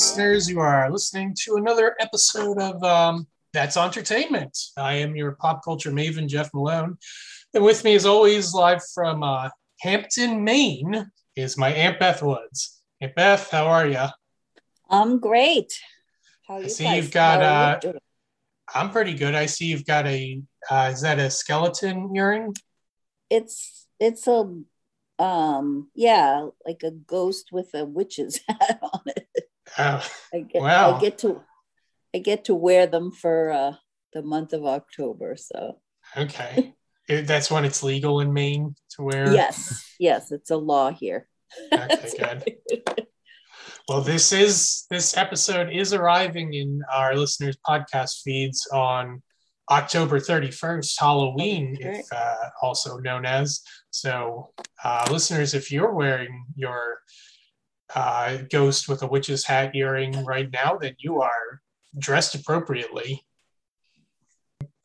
listeners. You are listening to another episode of um, That's Auntertainment. I am your pop culture maven, Jeff Malone. And with me, as always, live from uh, Hampden, Maine, is my Aunt Beth Woods. Aunt Beth, how are you? I'm great. How you I see guys? you've got. Uh, I'm pretty good. I see you've got a. Uh, is that a skeleton earring? It's it's a um yeah like a ghost with a witch's hat on it oh, I get, wow. I get to i get to wear them for uh the month of october so. Okay. That's when it's legal in maine to wear? Yes yes it's a law here. Okay good. well this is this episode is arriving in our listeners podcast feeds on October 31st, Halloween, if uh, also known as. So, uh, listeners, if you're wearing your uh, ghost with a witch's hat earring right now, then you are dressed appropriately.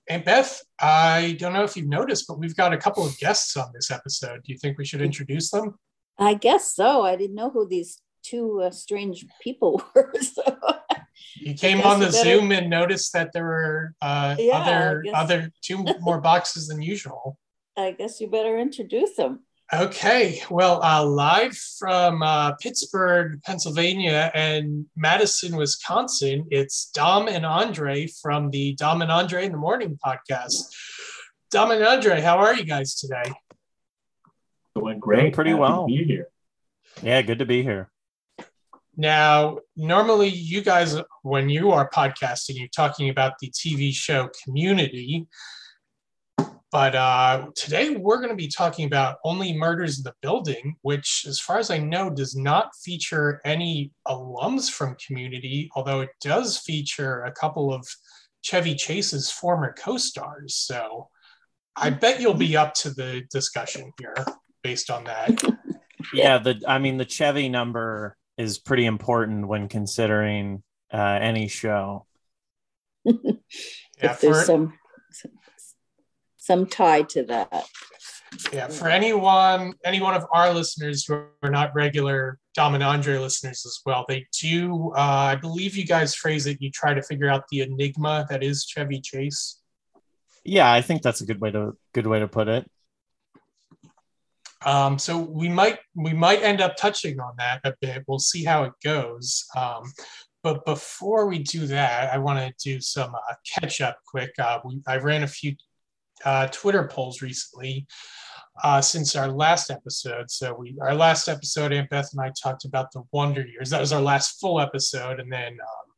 And Beth, I don't know if you've noticed, but we've got a couple of guests on this episode. Do you think we should introduce them? I guess so. I didn't know who these two uh, strange people were. So you came on the Zoom and noticed that there were uh, yeah, other other two more boxes than usual. I guess you better introduce them. Okay, well, uh, live from uh, Pittsburgh, Pennsylvania, and Madison, Wisconsin, it's Dom and Andre from the Dom and Andre in the Morning podcast. Dom and Andre, how are you guys today? Doing great. Doing pretty Happy well. be here. Yeah, good to be here. Now, normally, you guys, when you are podcasting, you're talking about the TV show community. But uh, today, we're going to be talking about Only Murders in the Building, which, as far as I know, does not feature any alums from community, although it does feature a couple of Chevy Chase's former co stars. So I bet you'll be up to the discussion here based on that. Yeah, the I mean the Chevy number is pretty important when considering uh, any show. yeah, if there's for, some some tie to that. Yeah, for anyone, any one of our listeners who are not regular Dom and Andre listeners as well, they do. Uh, I believe you guys phrase it. You try to figure out the enigma that is Chevy Chase. Yeah, I think that's a good way to good way to put it. Um, so we might we might end up touching on that a bit. We'll see how it goes. Um, but before we do that, I want to do some uh, catch up quick. Uh, we, I ran a few uh, Twitter polls recently uh, since our last episode. So we our last episode, Aunt Beth and I talked about the Wonder Years. That was our last full episode, and then um,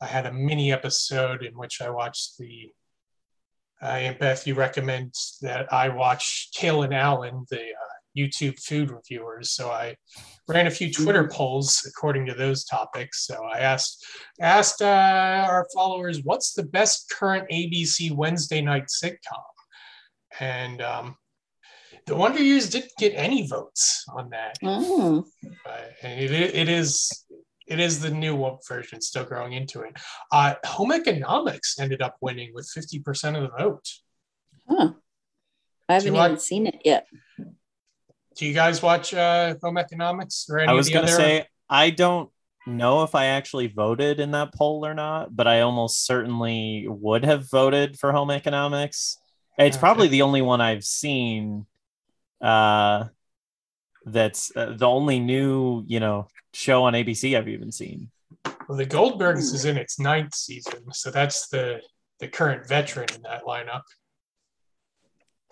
I had a mini episode in which I watched the uh, Aunt Beth, you recommend that I watch Kalen Allen, the uh, YouTube food reviewers. So I ran a few Twitter polls according to those topics. So I asked asked uh, our followers, "What's the best current ABC Wednesday night sitcom?" And um, the Wonder Years didn't get any votes on that. Mm. But it, it is it is the new version, still growing into it. Uh, Home Economics ended up winning with fifty percent of the vote. Huh. I haven't even seen it yet do you guys watch uh, Home Economics or any I was going to say I don't know if I actually voted in that poll or not, but I almost certainly would have voted for Home Economics. It's okay. probably the only one I've seen. Uh, that's uh, the only new you know show on ABC I've even seen. Well, the Goldbergs is in its ninth season, so that's the the current veteran in that lineup.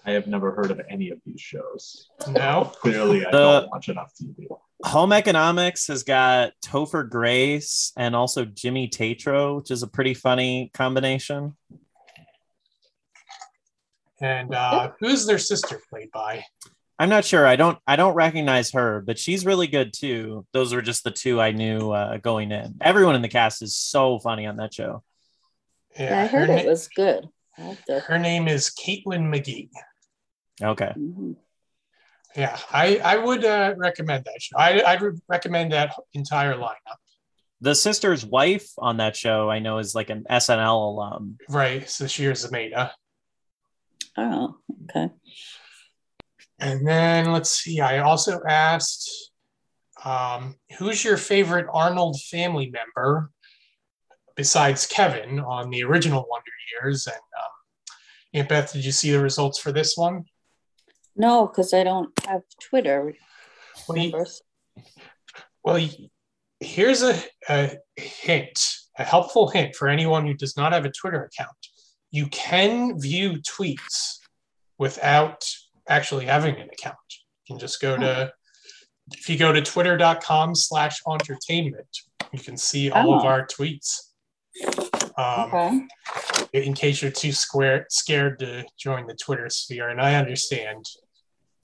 I have never heard of any of these shows. No, clearly I the, don't watch enough TV. Home Economics has got Topher Grace and also Jimmy Tatro, which is a pretty funny combination. And uh, who's their sister played by? I'm not sure. I don't. I don't recognize her, but she's really good too. Those were just the two I knew uh, going in. Everyone in the cast is so funny on that show. Yeah, yeah I heard it na- was good. Her name is Caitlin McGee. Okay. Mm-hmm. Yeah, I I would uh, recommend that show. I I would recommend that entire lineup. The sister's wife on that show, I know, is like an SNL alum. Right. So she is Zamata. Oh, okay. And then let's see. I also asked um, who's your favorite Arnold family member besides Kevin on the original Wonder Years? And um, Aunt Beth, did you see the results for this one? No, because I don't have Twitter. Well, you- Well, here's a, a hint, a helpful hint for anyone who does not have a Twitter account. You can view tweets without actually having an account. You can just go to, if you go to twitter.com slash auntertainment, you can see all of Oh. our tweets. Um, Okay. in case you're too square, scared to join the Twitter sphere. And I understand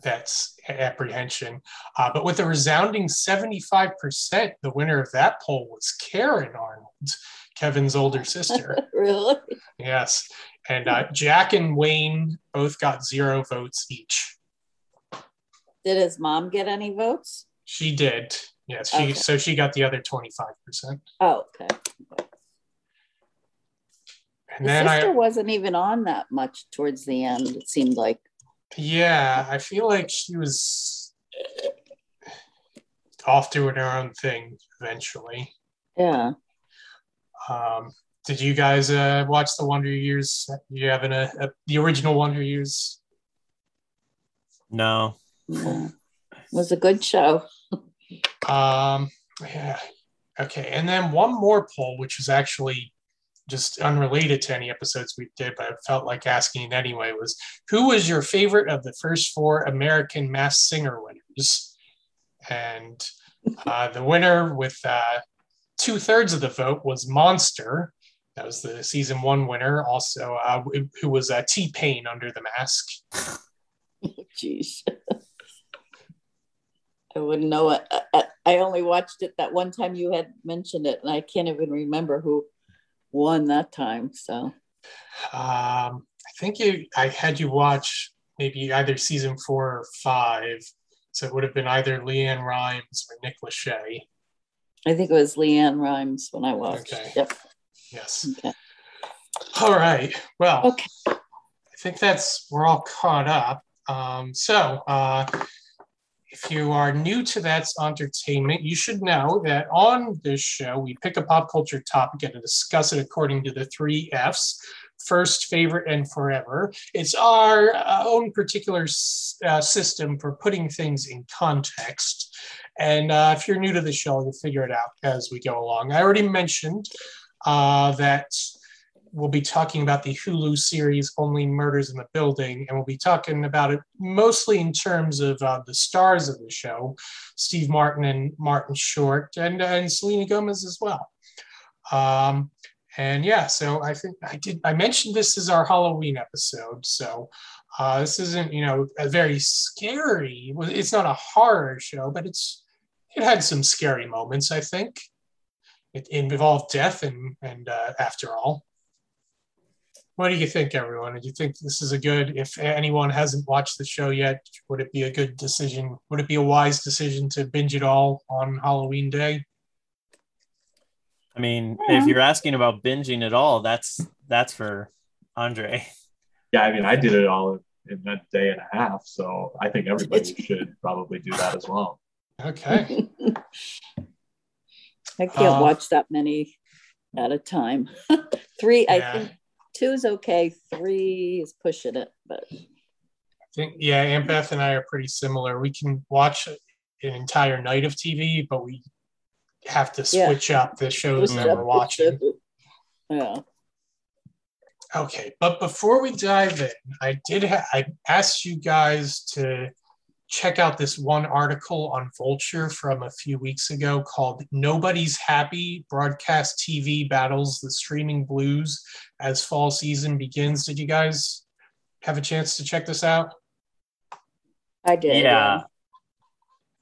that's apprehension. Uh, but with a resounding 75%, the winner of that poll was Karen Arnold, Kevin's older sister. Really? yes. And uh, Jack and Wayne both got zero votes each. Did his mom get any votes? She did. Yes. She, Okay. So she got the other 25%. Oh, okay. And The then sister I, wasn't even on that much towards the end, it seemed like. Yeah, I feel like she was off doing her own thing eventually. Yeah. Um, did you guys uh, watch the Wonder Years? You having a, a the original Wonder Years? No. yeah. Was a good show. Um, yeah. Okay, and then one more poll, which was actually just unrelated to any episodes we did, but I felt like asking anyway, was who was your favorite of the first four American Masked Singer winners? And uh, the winner with uh, two thirds of the vote was Monster. That was the season one winner. Also, uh, who was uh, T Pain under the mask. Jeez. I wouldn't know. I- I, I only watched it that one time you had mentioned it, and I can't even remember who won that time. So, Um, I think you, I had you watch maybe either season four or five. So it would have been either LeAnn Rimes or Nick Lachey. I think it was LeAnn Rimes when I watched. Okay. Yep. Yes. Okay. All right. Well, Okay. I think that's we're all caught up. Um, so uh, if you are new to That's Auntertainment, you should know that on this show we pick a pop culture topic and discuss it according to the three F's. First, favorite, and forever. It's our uh, own particular uh, system for putting things in context. And uh, if you're new to the show, you'll figure it out as we go along. I already mentioned uh, that we'll be talking about the Hulu series Only Murders in the Building, and we'll be talking about it mostly in terms of uh, the stars of the show, Steve Martin and Martin Short, and, and Selena Gomez as well. Um, and yeah, so I think I did. I mentioned this is our Halloween episode, so uh, this isn't you know a very scary. It's not a horror show, but it's it had some scary moments. I think it involved death, and and uh, after all. What do you think, everyone? Do you think this is a good? If anyone hasn't watched the show yet, would it be a good decision? Would it be a wise decision to binge it all on Halloween Day? I mean, Yeah. if you're asking about binging at all, that's that's for Andre. Yeah, I mean, I did it all in that day and a half, so I think everybody should probably do that as well. Okay. I can't Uh, watch that many at a time. Three, I Yeah. Think is okay. Three is pushing it, but I think yeah, Aunt Beth and I are pretty similar. We can watch an entire night of TV, but we have to Yeah. switch up the shows that we're watching. Yeah. Okay, but before we dive in, I did ha- I asked you guys to check out this one article on Vulture from a few weeks ago called "Nobody's Happy: Broadcast TV Battles the Streaming Blues as Fall Season Begins." Did you guys have a chance to check this out? I did. Yeah.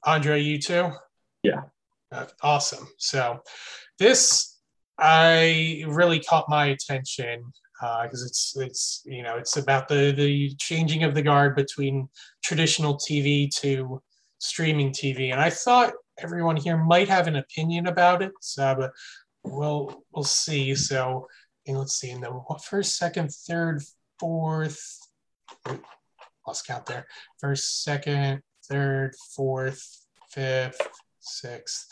Andre, you too? Yeah. Uh, awesome. So this I really caught my attention Uh, because it's it's you know it's about the the changing of the guard between traditional TV to streaming TV, and I thought everyone here might have an opinion about it. So, but we'll we'll see. So, let's see in the first, second, third, fourth. Lost count there. First, second, third, fourth, fifth, sixth,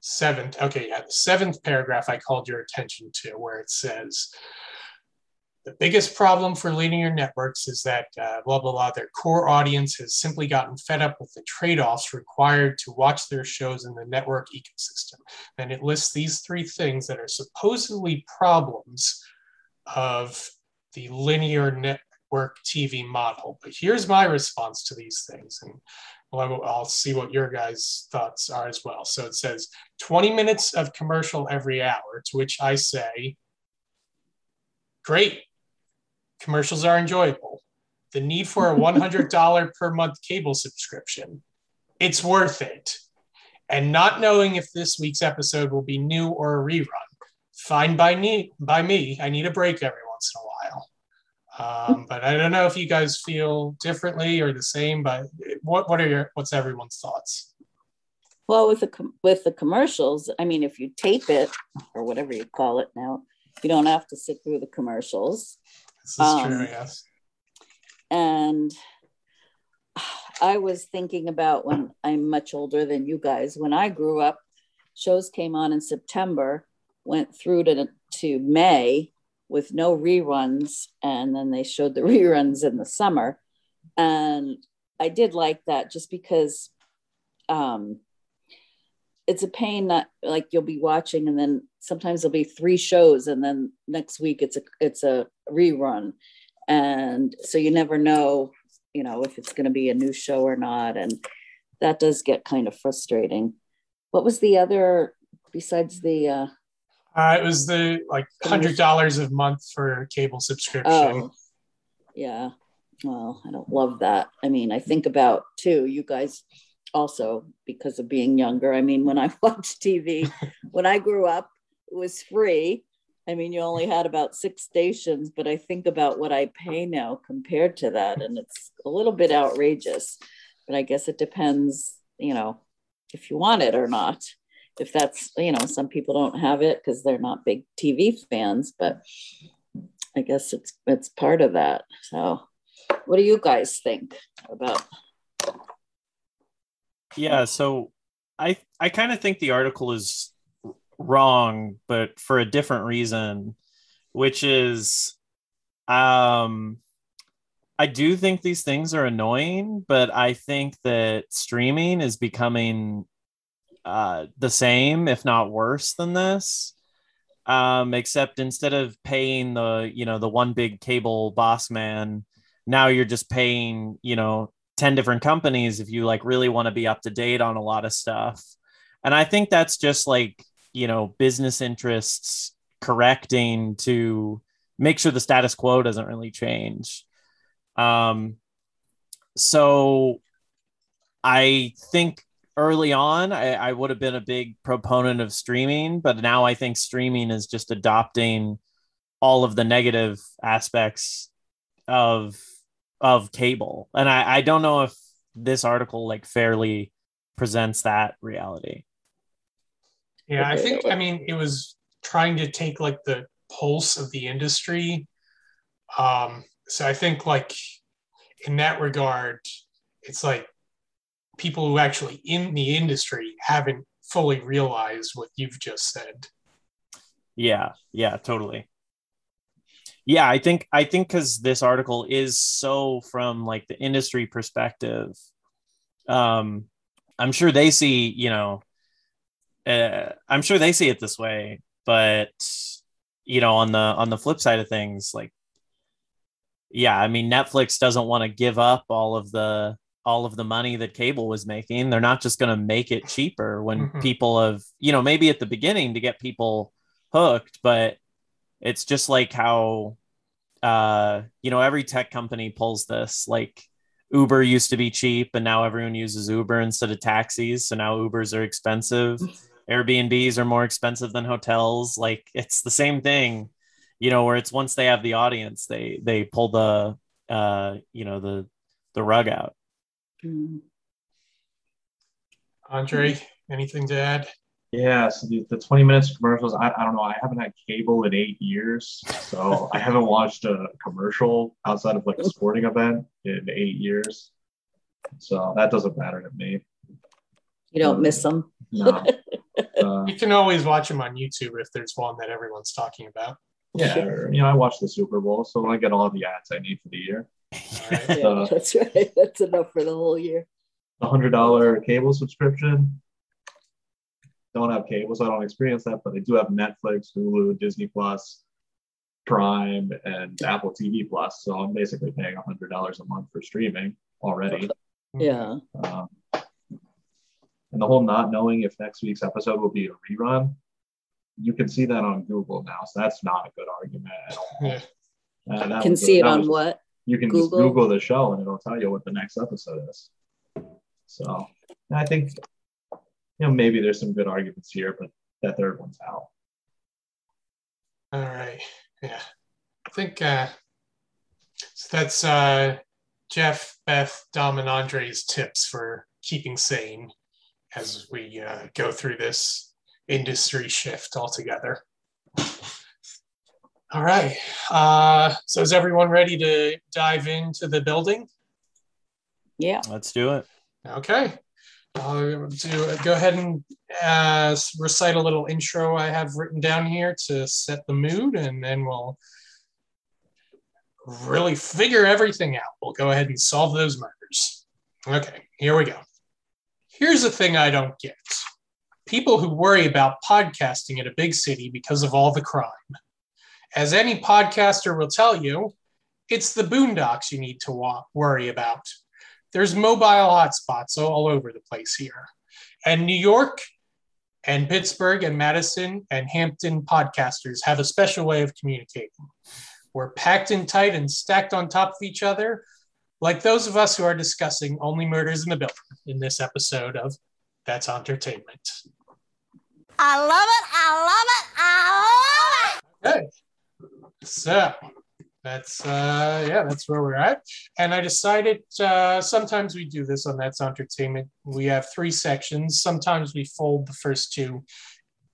seventh. Okay, yeah, the seventh paragraph I called your attention to, where it says the biggest problem for linear networks is that uh, blah blah blah. Their core audience has simply gotten fed up with the trade-offs required to watch their shows in the network ecosystem. And it lists these three things that are supposedly problems of the linear network TV model. But here's my response to these things, and I'll, I'll see what your guys' thoughts are as well. So it says 20 minutes of commercial every hour, to which I say, great Commercials are enjoyable. The need for a $100 per month cable subscription, it's worth it. And not knowing if this week's episode will be new or a rerun, fine by me. By me, I need a break every once in a while. Um, but I don't know if you guys feel differently or the same. But what what are your what's everyone's thoughts? Well, with the with the commercials, I mean, if you tape it or whatever you call it now, you don't have to sit through the commercials. This is um, true, yes. And I was thinking about when I'm much older than you guys. When I grew up, shows came on in September, went through to, to May with no reruns, and then they showed the reruns in the summer. And I did like that just because um, it's a pain that like you'll be watching and then sometimes there'll be three shows and then next week it's a it's a rerun. And so you never know you know if it's going to be a new show or not and that does get kind of frustrating. What was the other besides the uh, uh it was the like hundred dollars a month for cable subscription. Oh, yeah. Well i don't love that. I mean i think about too you guys also because of being younger. I mean, when I watched TV, when I grew up, it was free. I mean, you only had about six stations, but I think about what I pay now compared to that, and it's a little bit outrageous. But I guess it depends, you know, if you want it or not. If that's, you know, some people don't have it because they're not big TV fans, but I guess it's it's part of that. So, what do you guys think about yeah so i i kind of think the article is wrong but for a different reason which is um i do think these things are annoying but i think that streaming is becoming uh the same if not worse than this. Um except instead of paying the you know the one big cable boss man now you're just paying you know 10 different companies if you like really want to be up to date on a lot of stuff. And I think that's just like, you know, business interests correcting to make sure the status quo doesn't really change. Um, so I think early on, I, I would have been a big proponent of streaming, but now I think streaming is just adopting all of the negative aspects of of cable. And I, I don't know if this article like fairly presents that reality. Yeah i think i mean it was trying to take like the pulse of the industry. Um so i think like in that regard it's like people who actually in the industry haven't fully realized what you've just said. Yeah yeah totally yeah i think i think because this article is so from like the industry perspective um i'm sure they see you know uh, i'm sure they see it this way but you know on the on the flip side of things like yeah i mean netflix doesn't want to give up all of the all of the money that cable was making they're not just going to make it cheaper when mm-hmm. people have you know maybe at the beginning to get people hooked but it's just like how uh you know every tech company pulls this like uber used to be cheap and now everyone uses uber instead of taxis. So now ubers are expensive. Airbnbs are more expensive than hotels. Like it's the same thing you know where it's once they have the audience they they pull the uh you know the the rug out. Mm. andre anything to add yeah, so the, the 20 minutes commercials, I, I don't know. I haven't had cable in eight years. So I haven't watched a commercial outside of like a sporting event in eight years. So that doesn't matter to me. You don't miss them. No. Uh, You can always watch them on YouTube if there's one that everyone's talking about. yeah, or, you know, I watch the Super Bowl, so I get all the ads I need for the year. All right. Yeah, Uh, that's right. That's enough for the whole year. A hundred dollar cable subscription. Don't have cable, so I don't experience that, but I do have Netflix, Hulu, Disney Plus, Prime, and Apple TV Plus. So I'm basically paying a hundred dollars a month for streaming already. Yeah. Um, and the whole not knowing if next week's episode will be a rerun, you can see that on Google now. So that's not a good argument at all. Yeah. Uh, Can was- see it on was- what? You can just Google? Google the show and it'll tell you what the next episode is. So I think, you know, maybe there's some good arguments here, but that third one's out. All right. Yeah. I think uh, so that's uh, Jeff, Beth, Dom, and Andre's tips for keeping sane as we uh, go through this industry shift altogether. All right. Uh, so is everyone ready to dive into the building? Yeah. Let's do it. Okay. I'll do, go ahead and uh, recite a little intro I have written down here to set the mood, and then we'll really figure everything out. We'll go ahead and solve those murders. Okay, here we go. Here's the thing I don't get people who worry about podcasting in a big city because of all the crime. As any podcaster will tell you, it's the boondocks you need to wa- worry about. There's mobile hotspots all over the place here. And New York and Pittsburgh and Madison and Hampden podcasters have a special way of communicating. We're packed in tight and stacked on top of each other, like those of us who are discussing only murders in the building in this episode of That's Auntertainment. I love it. I love it. I love it. Okay. So that's uh yeah, that's where we're at. And I decided uh sometimes we do this on That's Auntertainment. We have three sections. Sometimes we fold the first two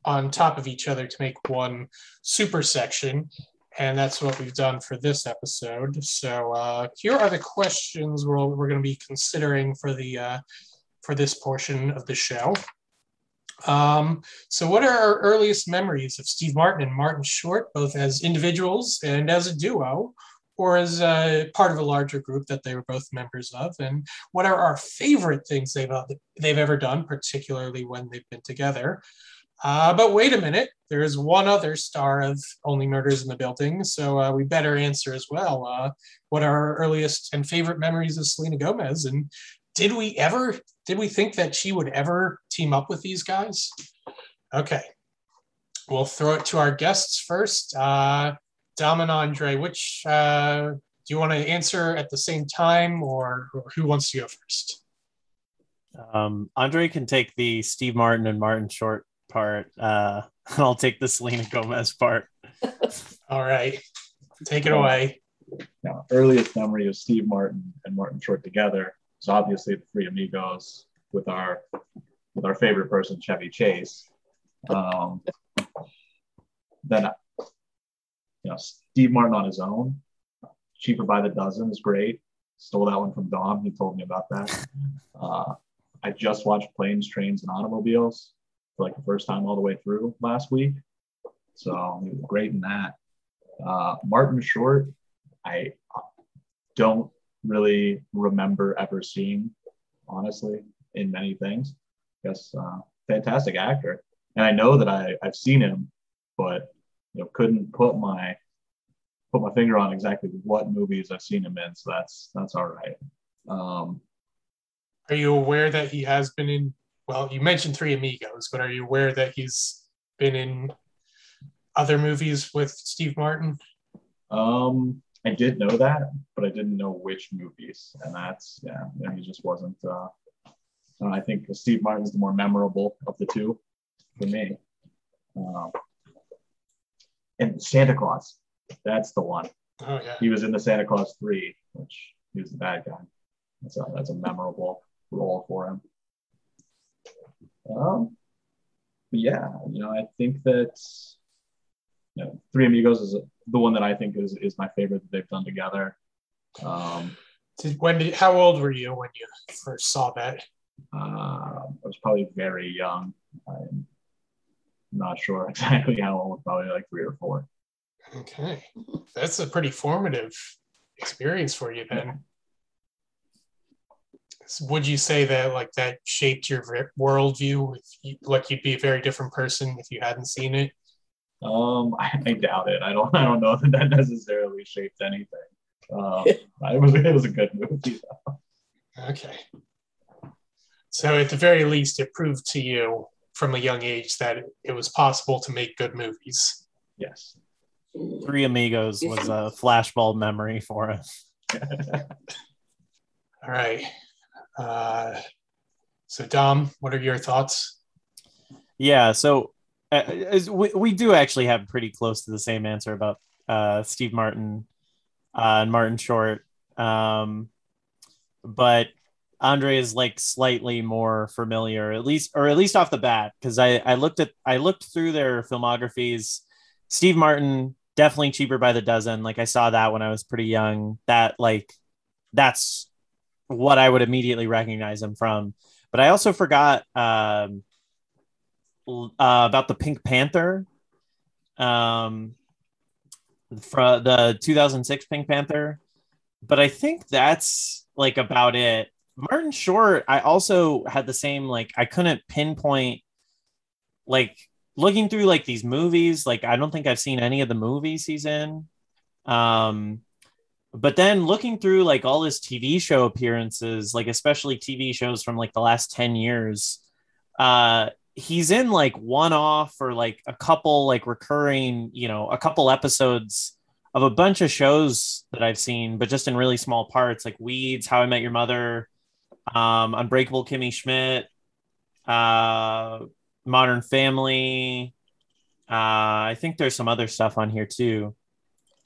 on top of each other to make one super section. And that's what we've done for this episode. So uh, here are the questions we're, we're going to be considering for the uh, for this portion of the show. Um, so, what are our earliest memories of Steve Martin and Martin Short, both as individuals and as a duo, or as a part of a larger group that they were both members of? And what are our favorite things they've they've ever done, particularly when they've been together? Uh, but wait a minute, there is one other star of Only Murders in the Building, so uh, we better answer as well. Uh, what are our earliest and favorite memories of Selena Gomez, and did we ever did we think that she would ever team up with these guys? Okay, we'll throw it to our guests first. Uh, Dom and Andre, which uh, do you want to answer at the same time, or, or who wants to go first? Um, Andre can take the Steve Martin and Martin Short part. Uh, and I'll take the Selena Gomez part. All right, take it away. Now, earliest memory of Steve Martin and Martin Short together is obviously the Three Amigos with our with our favorite person Chevy Chase. Um, then, you know, Steve Martin on his own, cheaper by the dozen is great. Stole that one from Dom. He told me about that. Uh, I just watched Planes, Trains, and Automobiles for like the first time all the way through last week. So he was great in that. Uh, Martin Short, I don't really remember ever seeing, honestly, in many things. Yes, uh, fantastic actor, and I know that I I've seen him, but you know couldn't put my put my finger on exactly what movies I've seen him in. So that's that's all right. Um, Are you aware that he has been in? Well, you mentioned Three Amigos, but are you aware that he's been in other movies with Steve Martin? um, I did know that, but I didn't know which movies, and that's yeah, and he just wasn't. Uh, I think Steve Martin's the more memorable of the two for me. Um, and Santa Clause, that's the one. Oh yeah. He was in the Santa Clause three, which he was the bad guy. That's a that's a memorable role for him. Um, but yeah, you know, I think that you know, Three Amigos is the one that I think is is my favorite that they've done together. Um, Did, when did? How old were you when you first saw that? Uh, I was probably very young. I'm not sure exactly how old, probably like three or four. Okay, that's a pretty formative experience for you then. So Would you say that like that shaped your worldview? If you, like you'd be a very different person if you hadn't seen it. Um, I, I doubt it. I don't. I don't know that that necessarily shaped anything. Um, it was it was a good movie. Though. Okay. So at the very least, it proved to you from a young age that it was possible to make good movies. Yes. Three Amigos was a flashbulb memory for us. All right. Uh, so Dom, what are your thoughts? Yeah, so as we, we do actually have pretty close to the same answer about uh, Steve Martin uh, and Martin Short. Um, but Andre is like slightly more familiar, at least, or at least off the bat, because I, I looked at I looked through their filmographies. Steve Martin definitely cheaper by the dozen. Like I saw that when I was pretty young. That like that's what I would immediately recognize him from. But I also forgot um, uh, about the Pink Panther. Um, from the 2006 Pink Panther, but I think that's like about it. Martin Short, I also had the same like I couldn't pinpoint like looking through like these movies, like I don't think I've seen any of the movies he's in. Um but then looking through like all his TV show appearances, like especially TV shows from like the last 10 years, uh he's in like one off or like a couple like recurring, you know, a couple episodes of a bunch of shows that I've seen, but just in really small parts, like Weeds, How I Met Your Mother, um, Unbreakable Kimmy Schmidt, uh, Modern Family. Uh, I think there's some other stuff on here too.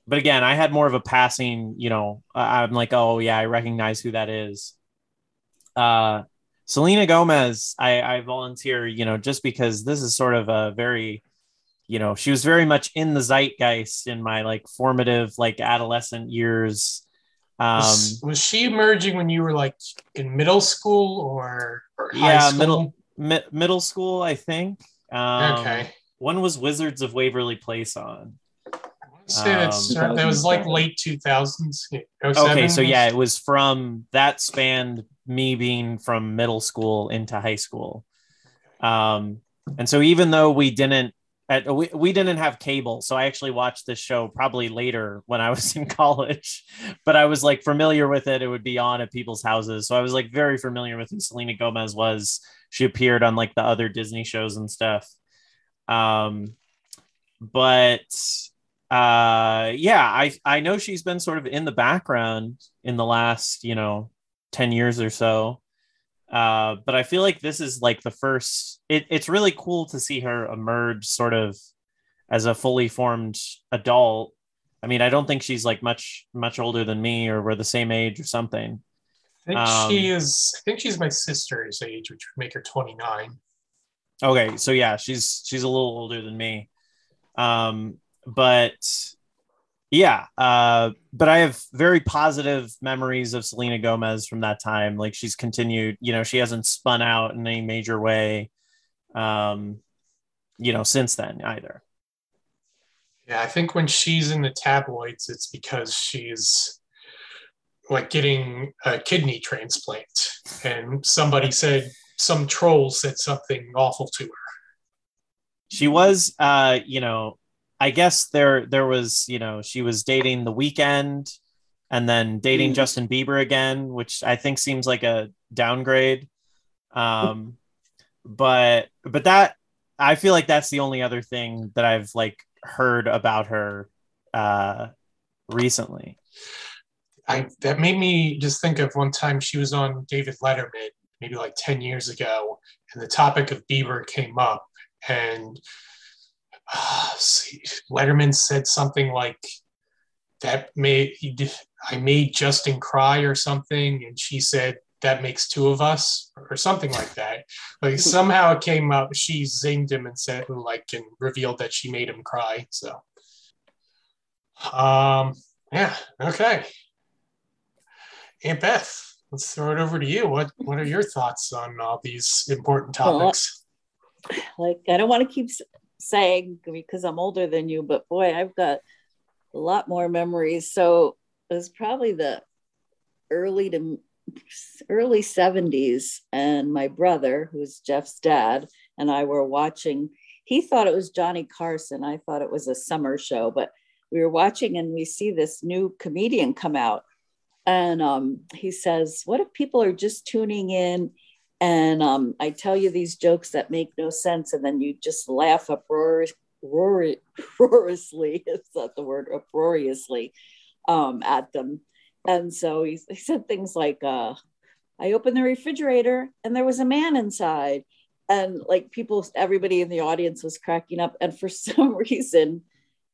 But again, I had more of a passing, you know, I'm like, oh yeah, I recognize who that is. Uh, Selena Gomez, I, I volunteer, you know, just because this is sort of a very, you know, she was very much in the zeitgeist in my like formative, like adolescent years. Um, Was, was she emerging when you were like in middle school or, or high Yeah, school? middle- mi- middle school, I think. Um, Okay. When was Wizards of Waverly Place on? I want say that's Um, that was like late 2000s. Okay, so yeah, it was from that spanned me being from middle school into high school. Um, and so even though we didn't at, we, we didn't have cable, so I actually watched this show probably later when I was in college, but I was like familiar with it. It would be on at people's houses. So I was like very familiar with who Selena Gomez was. She appeared on like the other Disney shows and stuff. Um, but uh yeah i i know she's been sort of in the background in the last you know 10 years or so uh but i feel like this is like the first it, it's really cool to see her emerge sort of as a fully formed adult i mean i don't think she's like much much older than me or we're the same age or something I think um, she is. I think she's my sister's age, which would make her 29. Okay, so yeah, she's she's a little older than me. Um, but yeah, uh, but I have very positive memories of Selena Gomez from that time. Like she's continued, you know, she hasn't spun out in any major way, um, you know, since then either. Yeah, I think when she's in the tabloids, it's because she's like getting a kidney transplant, and somebody said some troll said something awful to her. She was, uh, you know, I guess there there was, you know, she was dating the Weeknd and then dating Mm. Justin Bieber again, which I think seems like a downgrade. Um, but but that I feel like that's the only other thing that I've like heard about her uh recently. I that made me just think of one time she was on David Letterman, maybe like 10 years ago, and the topic of Bieber came up, and uh, see, Letterman said something like that made he did- I made Justin cry or something, and she said that makes two of us or something like that. Like somehow it came up. She zinged him and said like and revealed that she made him cry. So, um, yeah, okay. Aunt Beth, let's throw it over to you. What what are your thoughts on all these important topics? like I don't want to keep saying because I'm older than you, but boy, I've got a lot more memories. So it was probably the early to early 70s, and my brother, who's Jeff's dad, and I were watching. He thought it was Johnny Carson. I thought it was a summer show, but we were watching and we see this new comedian come out. And um, he says, What if people are just tuning in and um, I tell you these jokes that make no sense, and then you just laugh uproar, uproariously, is that the word, uproariously um, at them. And so he, he said things like, uh, I opened the refrigerator and there was a man inside. And like people, everybody in the audience was cracking up. And for some reason,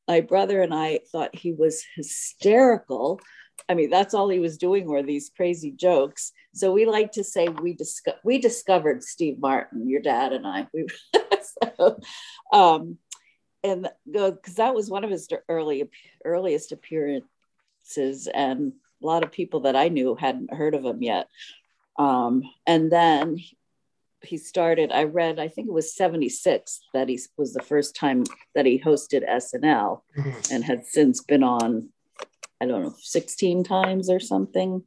my brother and I thought he was hysterical. I mean, that's all he was doing were these crazy jokes. So we like to say we disco- we discovered Steve Martin, your dad and I. We, so, um, and because that was one of his early earliest appearances, and a lot of people that I knew hadn't heard of him yet. Um, and then he started. I read, I think it was '76 that he was the first time that he hosted SNL, mm-hmm. and had since been on I don't know, 16 times or something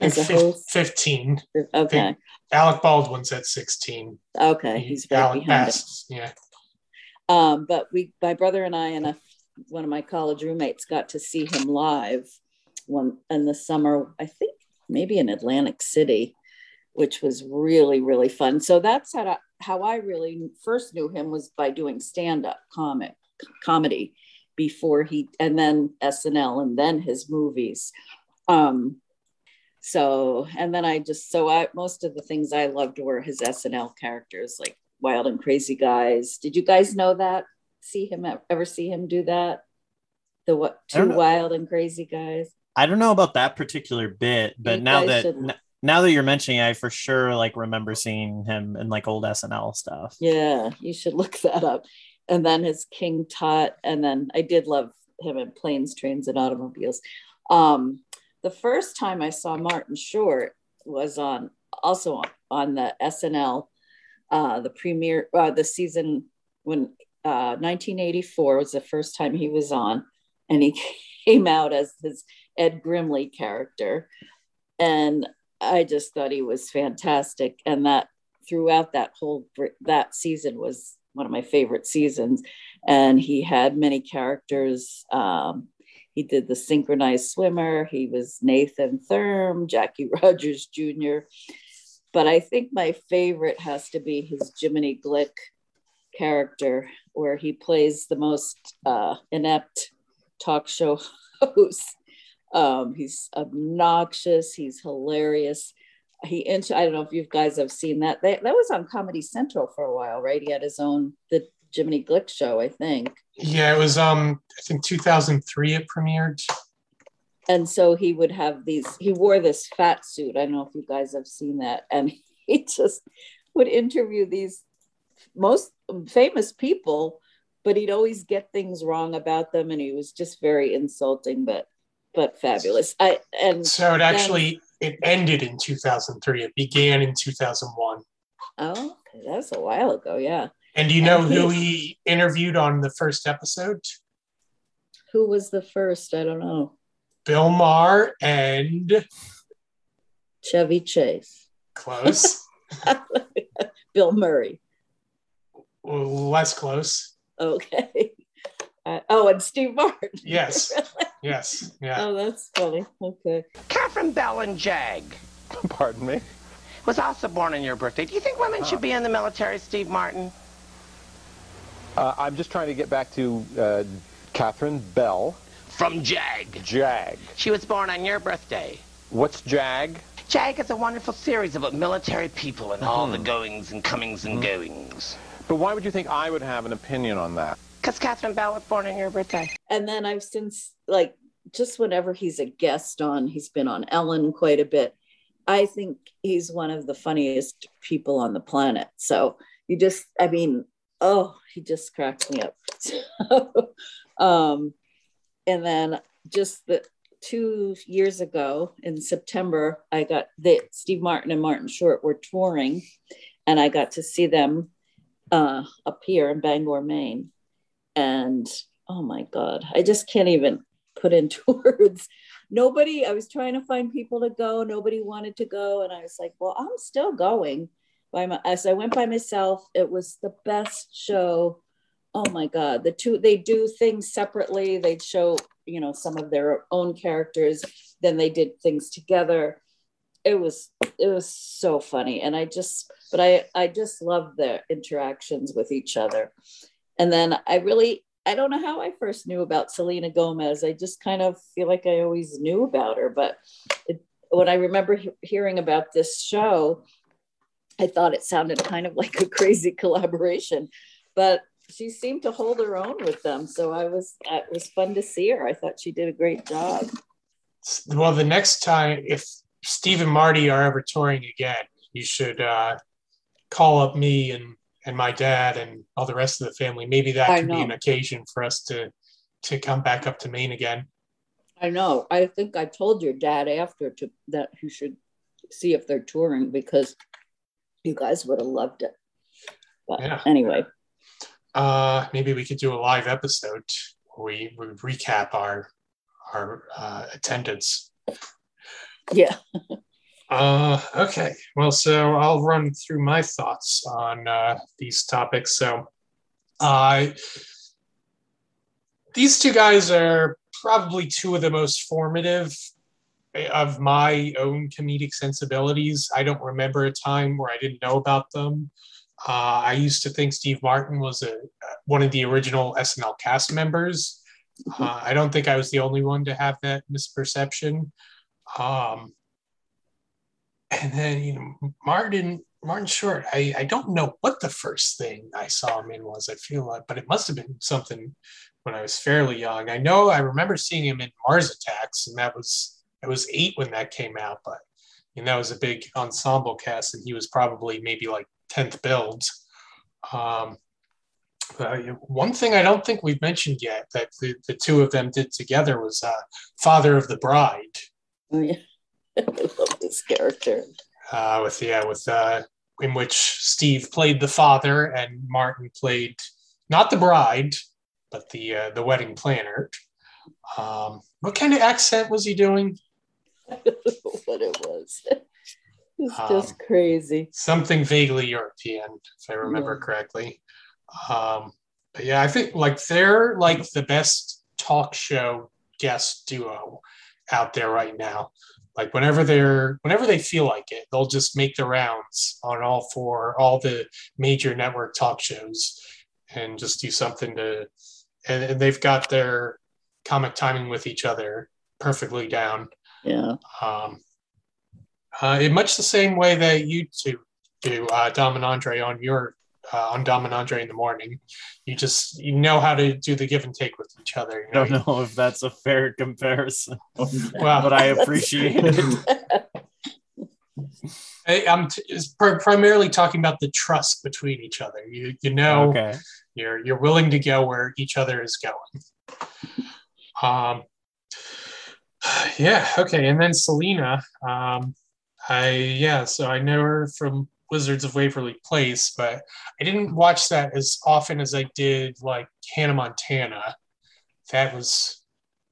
as a host? 15. Okay. Alec Baldwin's at 16. Okay. He's right Alec behind passed, Yeah. Um, but we, my brother and I, and a, one of my college roommates got to see him live one in the summer, I think maybe in Atlantic City, which was really, really fun. So that's how I, how I really first knew him was by doing stand-up comic comedy before he and then SNL and then his movies. Um, so and then I just so I most of the things I loved were his SNL characters like Wild and Crazy Guys. Did you guys know that? See him ever see him do that? The what two wild and crazy guys? I don't know about that particular bit, but you now that. Now that you're mentioning, I for sure like remember seeing him in like old SNL stuff. Yeah, you should look that up and then his King Tut, and then I did love him in Planes, Trains, and Automobiles. Um, the first time I saw Martin Short was on also on, on the SNL, uh, the premiere, uh, the season when uh, 1984 was the first time he was on, and he came out as his Ed Grimley character, and I just thought he was fantastic, and that throughout that whole that season was one of my favorite seasons. And he had many characters. Um, he did the synchronized swimmer. He was Nathan Thurm, Jackie Rogers Jr. But I think my favorite has to be his Jiminy Glick character, where he plays the most uh, inept talk show host. Um, he's obnoxious. He's hilarious he into I don't know if you guys have seen that. That that was on Comedy Central for a while, right? He had his own the Jiminy Glick show, I think. Yeah, it was um I think 2003 it premiered. And so he would have these he wore this fat suit. I don't know if you guys have seen that and he just would interview these most famous people but he'd always get things wrong about them and he was just very insulting but but fabulous. I and so it actually it ended in 2003. It began in 2001. Oh, okay. that's a while ago. Yeah. And do you know who he interviewed on the first episode? Who was the first? I don't know. Bill Maher and Chevy Chase. Close. Bill Murray. Less close. Okay. Uh, oh, and Steve Martin. Yes. yes. Yeah. Oh, that's funny. Okay. Catherine Bell and Jag. Pardon me? Was also born on your birthday. Do you think women should be in the military, Steve Martin? Uh, I'm just trying to get back to uh, Catherine Bell. From Jag. Jag. She was born on your birthday. What's Jag? Jag is a wonderful series about military people and mm -hmm. all the mm-hmm. goings and comings and mm -hmm. goings. But why would you think I would have an opinion on that? Because Catherine Bell was born on your birthday. And then I've since, like, just whenever he's a guest on, he's been on Ellen quite a bit. I think he's one of the funniest people on the planet. So you just, I mean, oh, he just cracks me up. um, and then just the two years ago in September, I got that Steve Martin and Martin Short were touring, and I got to see them uh, up here in Bangor, Maine. And oh my God, I just can't even put into words. Nobody, I was trying to find people to go. Nobody wanted to go. And I was like, well, I'm still going by my, as I went by myself. It was the best show. Oh my God. The two, they do things separately. They'd show, you know, some of their own characters. Then they did things together. It was, it was so funny. And I just, but I, I just love their interactions with each other. And then I really, I don't know how I first knew about Selena Gomez. I just kind of feel like I always knew about her. But it, when I remember he- hearing about this show, I thought it sounded kind of like a crazy collaboration. But she seemed to hold her own with them. So I was, it was fun to see her. I thought she did a great job. Well, the next time, if Steve and Marty are ever touring again, you should uh, call up me and and my dad and all the rest of the family. Maybe that I could be an occasion for us to to come back up to Maine again. I know. I think I told your dad after to that he should see if they're touring because you guys would have loved it. But Yeah. anyway, Uh, maybe we could do a live episode where we, we recap our our uh, attendance. yeah. Uh, okay. Well, so I'll run through my thoughts on uh, these topics. So, uh, these two guys are probably two of the most formative of my own comedic sensibilities. I don't remember a time where I didn't know about them. Uh, I used to think Steve Martin was a one of the original SNL cast members. Uh, I don't think I was the only one to have that misperception. Um, and then you know Martin Martin Short. I I don't know what the first thing I saw him in was. I feel like, but it must have been something when I was fairly young. I know I remember seeing him in Mars Attacks, and that was I was eight when that came out, but know that was a big ensemble cast, and he was probably maybe like tenth billed. Um, uh, one thing I don't think we've mentioned yet that the, the two of them did together was uh, Father of the Bride. Oh, yeah. I love this character. uh, with yeah with uh, in which Steve played the father and Martin played not the bride but the uh, the wedding planner. Um, what kind of accent was he doing? I don't know what it was. It's Um, just crazy. Something vaguely European, if I remember Yeah. correctly. Um, but yeah, I think like they're like the best talk show guest duo out there right now. Like whenever they're whenever they feel like it, they'll just make the rounds on all four all the major network talk shows and just do something to and, and they've got their comic timing with each other perfectly down. Yeah. Um, uh, in much the same way that you two do, uh, Dom and Andre on your uh, on Dom and Andre in the morning. You just you know how to do the give and take with each other. You I don't know if that's a fair comparison, Well, but I appreciate it. I, I'm t- is pr- primarily talking about the trust between each other. You you know Okay. you're you're willing to go where each other is going. Um, yeah, okay, and then Selena. Um, I yeah, so I know her from Wizards of Waverly Place, but I didn't watch that as often as I did like Hannah Montana. That was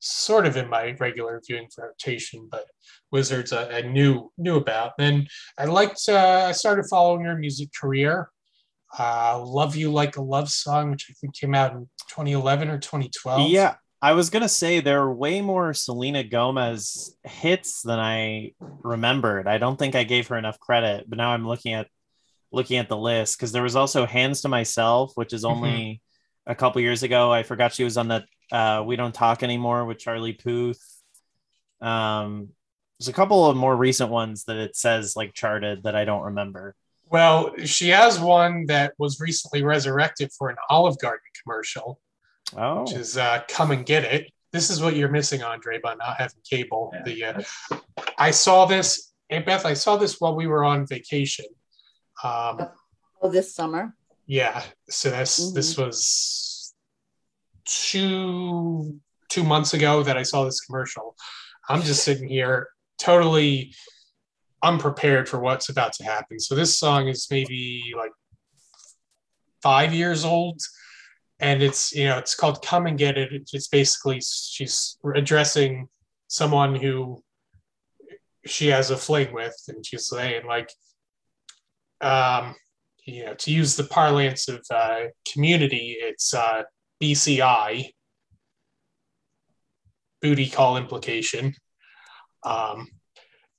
sort of in my regular viewing rotation, but Wizards I, I knew knew about. Then I liked. Uh, I started following her music career. Uh, "Love You Like a Love Song," which I think came out in 2011 or 2012. Yeah, I was gonna say there are way more Selena Gomez hits than I remembered. I don't think I gave her enough credit, but now I'm looking at looking at the list because there was also Hands to Myself, which is only a couple years ago. I forgot she was on that uh, We Don't Talk Anymore with Charlie Puth. Um, there's a couple of more recent ones that it says like charted that I don't remember. Well, she has one that was recently resurrected for an Olive Garden commercial, Oh, which is uh, "Come and Get It." This is what you're missing, Andre, by not having cable. Yeah, the uh, I saw this, and Beth, I saw this while we were on vacation. Um, Oh, this summer. yeah, so that's this was two two months ago that I saw this commercial. I'm just sitting here totally unprepared for what's about to happen. So this song is maybe like five years old, and it's you know it's called "Come and Get It." It's basically she's addressing someone who she has a fling with, and she's saying like, um, you know, to use the parlance of uh, community, it's uh, BCI, booty call implication. Um,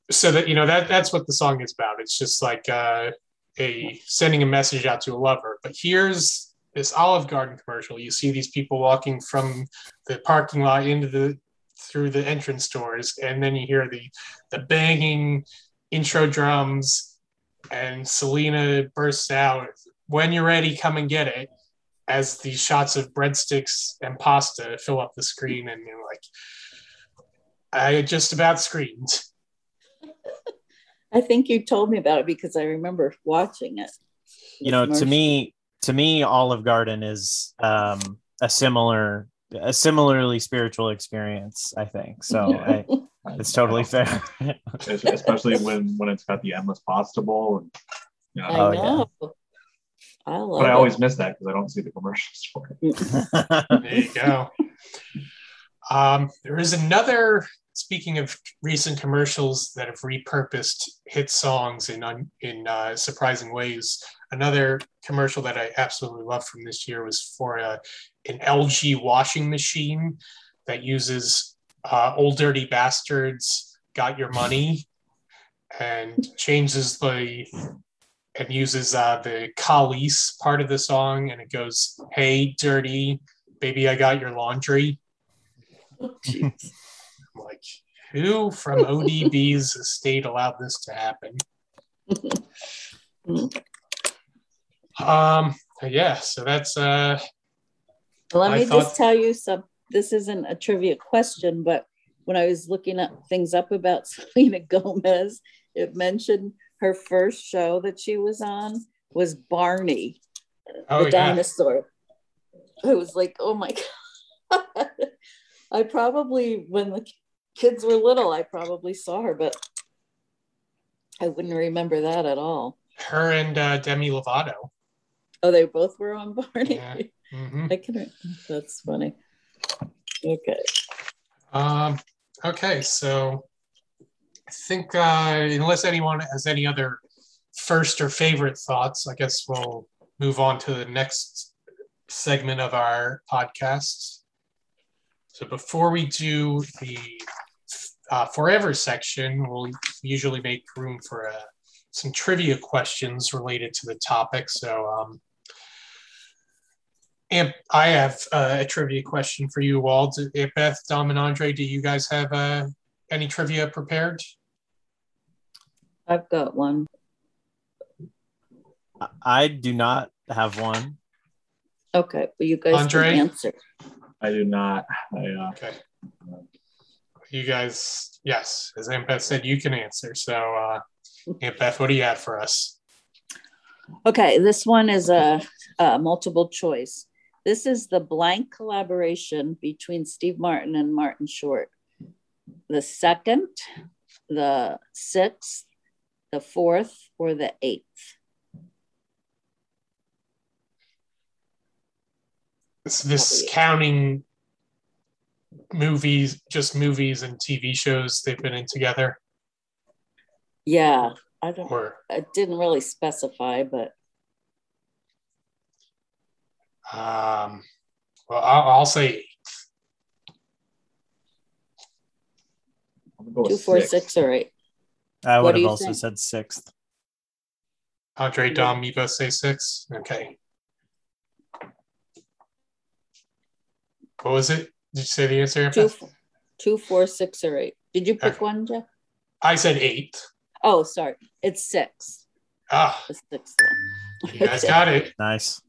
so that you know that that's what the song is about. It's just like uh, a sending a message out to a lover. But here's this Olive Garden commercial. You see these people walking from the parking lot into the through the entrance doors, and then you hear the the banging intro drums, and Selena bursts out. When you're ready, come and get it. As the shots of breadsticks and pasta fill up the screen, and you're like, I just about screamed. I think you told me about it because I remember watching it. You know, to me, to me, Olive Garden is um, a similar, a similarly spiritual experience. I think so. I, it's totally fair. especially when when it's got the endless pasta bowl. And, you know, I Oh, know. I love but I it. always miss that because I don't see the commercials for it. There you go. Um, there is another. Speaking of recent commercials that have repurposed hit songs in in uh, surprising ways, another commercial that I absolutely loved from this year was for a, an LG washing machine that uses uh, "Ol' Dirty Bastard's Got Your Money" and changes the and uses uh, the Kelis part of the song, and it goes, "Hey, dirty baby, I got your laundry." I'm like, who from ODB's estate allowed this to happen? um, yeah, so that's uh, Let I me thought- just tell you some. This isn't a trivia question, but when I was looking up things up about Selena Gomez, it mentioned her first show that she was on was Barney, oh the yeah, dinosaur. I was like, oh my god. I probably, when the kids were little, I probably saw her, but I wouldn't remember that at all. her and uh, Demi Lovato. Oh, they both were on Barney. Yeah. Mhm. I can. That's funny. Okay. Um, okay, so I think uh, unless anyone has any other first or favorite thoughts, I guess we'll move on to the next segment of our podcast. So before we do the uh, forever section, we'll usually make room for uh, some trivia questions related to the topic. So, um, and I have uh, a trivia question for you all. Do, Beth, Dom, and Andre, do you guys have uh, any trivia prepared? I've got one. I do not have one. Okay, well, you guys Andre? can answer. I do not. I uh, Okay. You guys, yes, as Aunt Beth said, you can answer. So, uh, Aunt Beth, what do you have for us? Okay, this one is a, a multiple choice. This is the blank collaboration between Steve Martin and Martin Short. The second, the sixth, the fourth, or the eighth. This, this counting movies, just movies and TV shows they've been in together, Yeah, I don't. or I didn't really specify, but um, well, I'll, I'll say I'm go two, four, six. six, or eight. I would do have also think? said sixth. Andre, Dom, you both say six. Okay. What was it? Did you say the answer? Aunt Two, Beth? two, four, six, or eight. Did you pick Okay. one, Jeff? I said eight. Oh, sorry, it's six. Ah, The sixth one. you guys got it. Nice.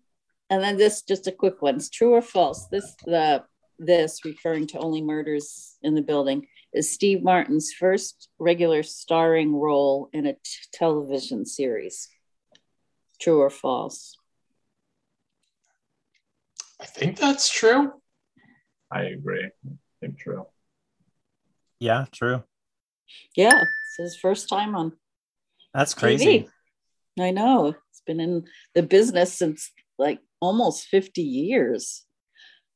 And then this, just a quick one. It's true or false? This, the, this referring to only murders in the building is Steve Martin's first regular starring role in a t- television series. True or false? I think that's true. I agree. I think true. Yeah, true. Yeah, it's his first time on That's crazy. TV. I know. It's been in the business since like almost 50 years.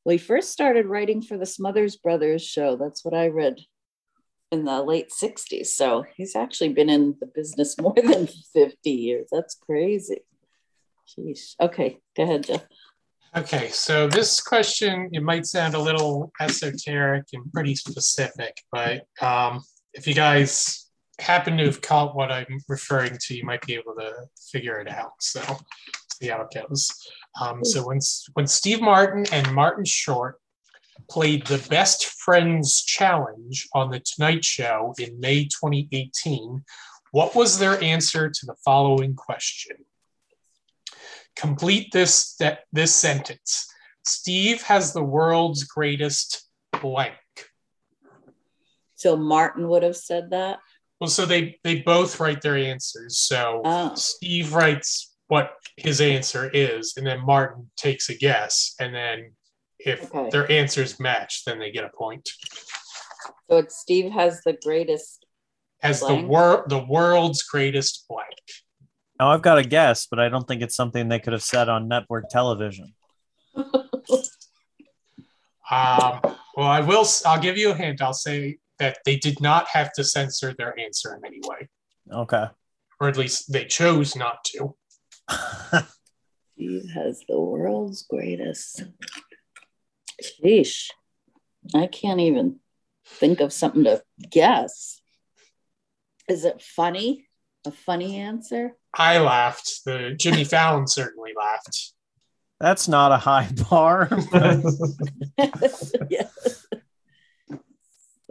He first started writing for the Smothers Brothers show. That's what I read in the late 60s. So he's actually been in the business more than 50 years. That's crazy. Sheesh. Okay, go ahead, Jeff. Okay, so this question, it might sound a little esoteric and pretty specific, but um, if you guys happen to have caught what I'm referring to, you might be able to figure it out. So see how it goes. Um, so when, when Steve Martin and Martin Short played the Best Friends Challenge on The Tonight Show in May 2018, what was their answer to the following question? Complete this this sentence. Steve has the world's greatest blank. So Martin would have said that. Well, so they they both write their answers. So Oh. Steve writes what his answer is, and then Martin takes a guess, and then if Okay. their answers match, then they get a point. So it's Steve has the greatest. As the Blank. wor- the world's greatest blank. Now I've got a guess, but I don't think it's something they could have said on network television. Um, well, I will. I'll give you a hint. I'll say that they did not have to censor their answer in any way, Okay. or at least they chose not to. Steve has the world's greatest. Sheesh. I can't even think of something to guess. Is it funny? A funny answer? I laughed. The Jimmy Fallon certainly laughed. That's not a high bar. yeah.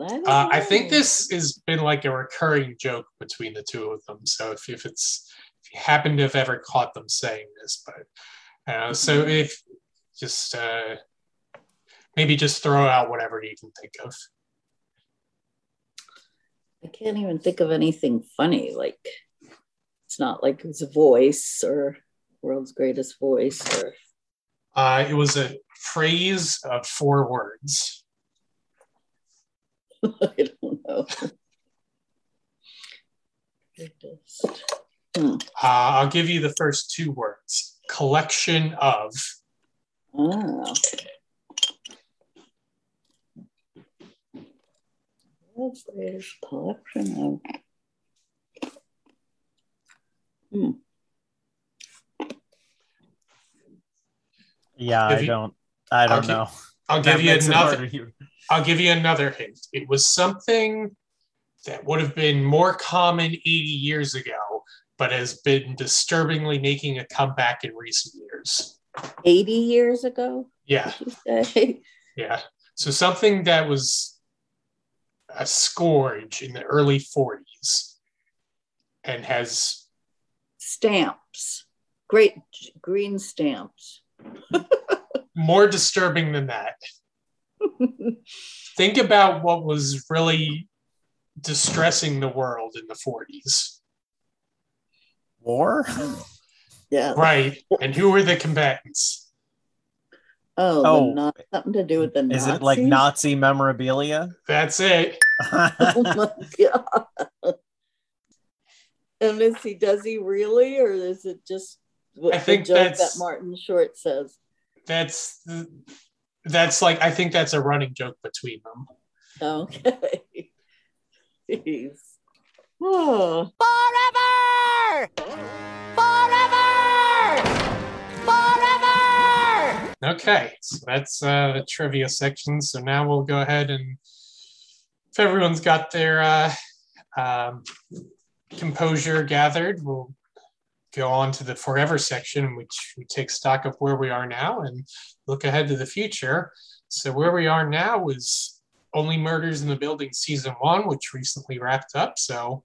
I, don't Uh, I think this has been like a recurring joke between the two of them. So if, if it's if you happen to have ever caught them saying this, but uh, so if just uh, maybe just throw out whatever you can think of. I can't even think of anything funny. Like it's not like it's a voice or world's greatest voice or Uh, it was a phrase of four words. I don't know. Greatest. Hmm. Uh, I'll give you the first two words: collection of. World's collection of. Hmm. yeah, I you- don't. I don't Okay. know. I'll give you another. I'll give you another hint. It was something that would have been more common 80 years ago, but has been disturbingly making a comeback in recent years. 80 years ago, Yeah, yeah. So something that was a scourge in the early 40s and has Stamps. Great green stamps. more disturbing than that. Think about what was really distressing the world in the 40s. War? yeah. Right. And who were the combatants? Oh, Oh. not something to do with the Is Nazis? it like Nazi memorabilia? That's it. Oh my god. And is he does he really or is it just what I the think joke that's- that Martin Short says? That's that's like I think that's a running joke between them. Okay. Jeez. Forever! Forever! Forever! Okay, so that's uh, the trivia section. So now we'll go ahead and if everyone's got their uh, um, composure gathered, we'll go on to the forever section, which we take stock of where we are now and look ahead to the future. So where we are now is Only Murders in the Building season one, which recently wrapped up. So,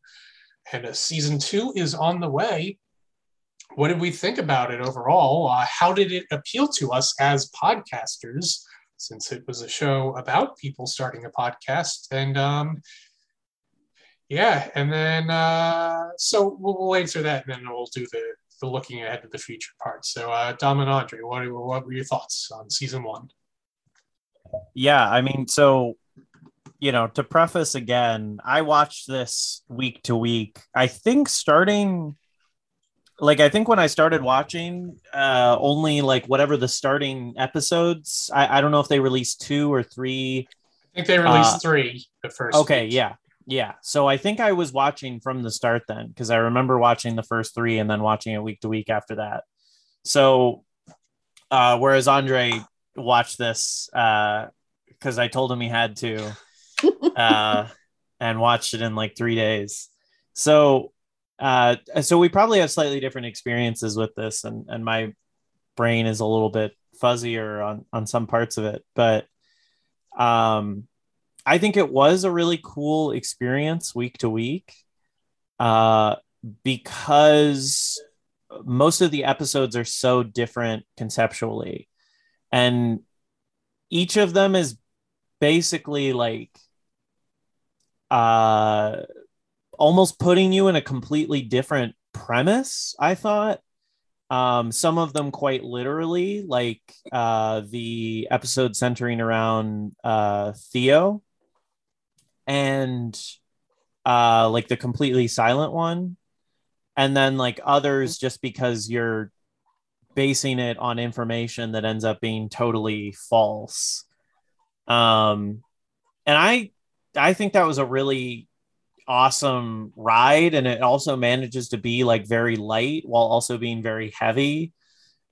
and uh, season two is on the way. What did we think about it overall? Uh, how did it appeal to us as podcasters? Since it was a show about people starting a podcast, and um, yeah, and then uh, so we'll, we'll answer that, and then we'll do the, the looking ahead to the future part. So, uh, Dom and Andre, what, what were your thoughts on season one? Yeah, I mean, so you know, to preface again, I watched this week to week. I think starting like I think when I started watching, uh only like whatever the starting episodes, I, I don't know if they released two or three. I think they released Uh, three the first. Okay, week. yeah. Yeah. So I think I was watching from the start then because I remember watching the first three and then watching it week to week after that. So uh whereas Andre watched this uh because I told him he had to uh and watched it in like three days. So uh so we probably have slightly different experiences with this and and my brain is a little bit fuzzier on on some parts of it but um i think it was a really cool experience week to week uh because most of the episodes are so different conceptually and each of them is basically like uh almost putting you in a completely different premise i thought. Um some of them quite literally like uh the episode centering around uh theo and uh like the completely silent one. And then like others just because you're basing it on information that ends up being totally false. Um and i i think that was a really awesome ride and it also manages to be like very light while also being very heavy.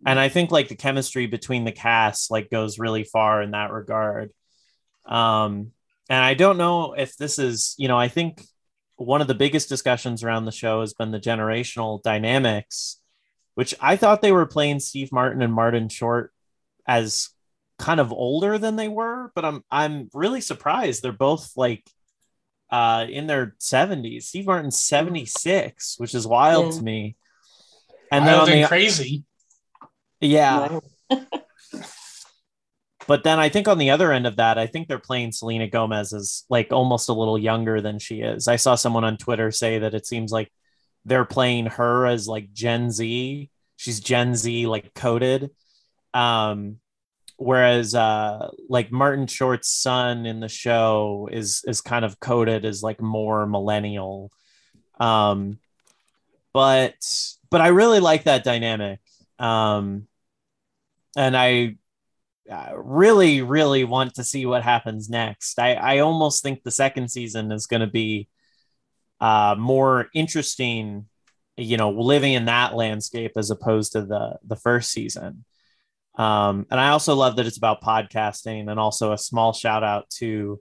And i think like the chemistry between the casts like goes really far in that regard. Um and i don't know if this is you know i think one of the biggest discussions around the show has been the generational dynamics which i thought they were playing steve martin and martin short as kind of older than they were but i'm i'm really surprised they're both like uh in their 70s steve martin's 76 which is wild Yeah. to me and Wild then on the crazy. yeah Wow. but then i think on the other end of that i think they're playing selena gomez as like almost a little younger than she is i saw someone on twitter say that it seems like they're playing her as like gen z she's gen z like coded um whereas uh like martin short's son in the show is is kind of coded as like more millennial. Um but but i really like that dynamic. Um and i really really want to see what happens next. I i almost think the second season is going to be uh more interesting you know living in that landscape as opposed to the the first season um and i also love that it's about podcasting and also a small shout out to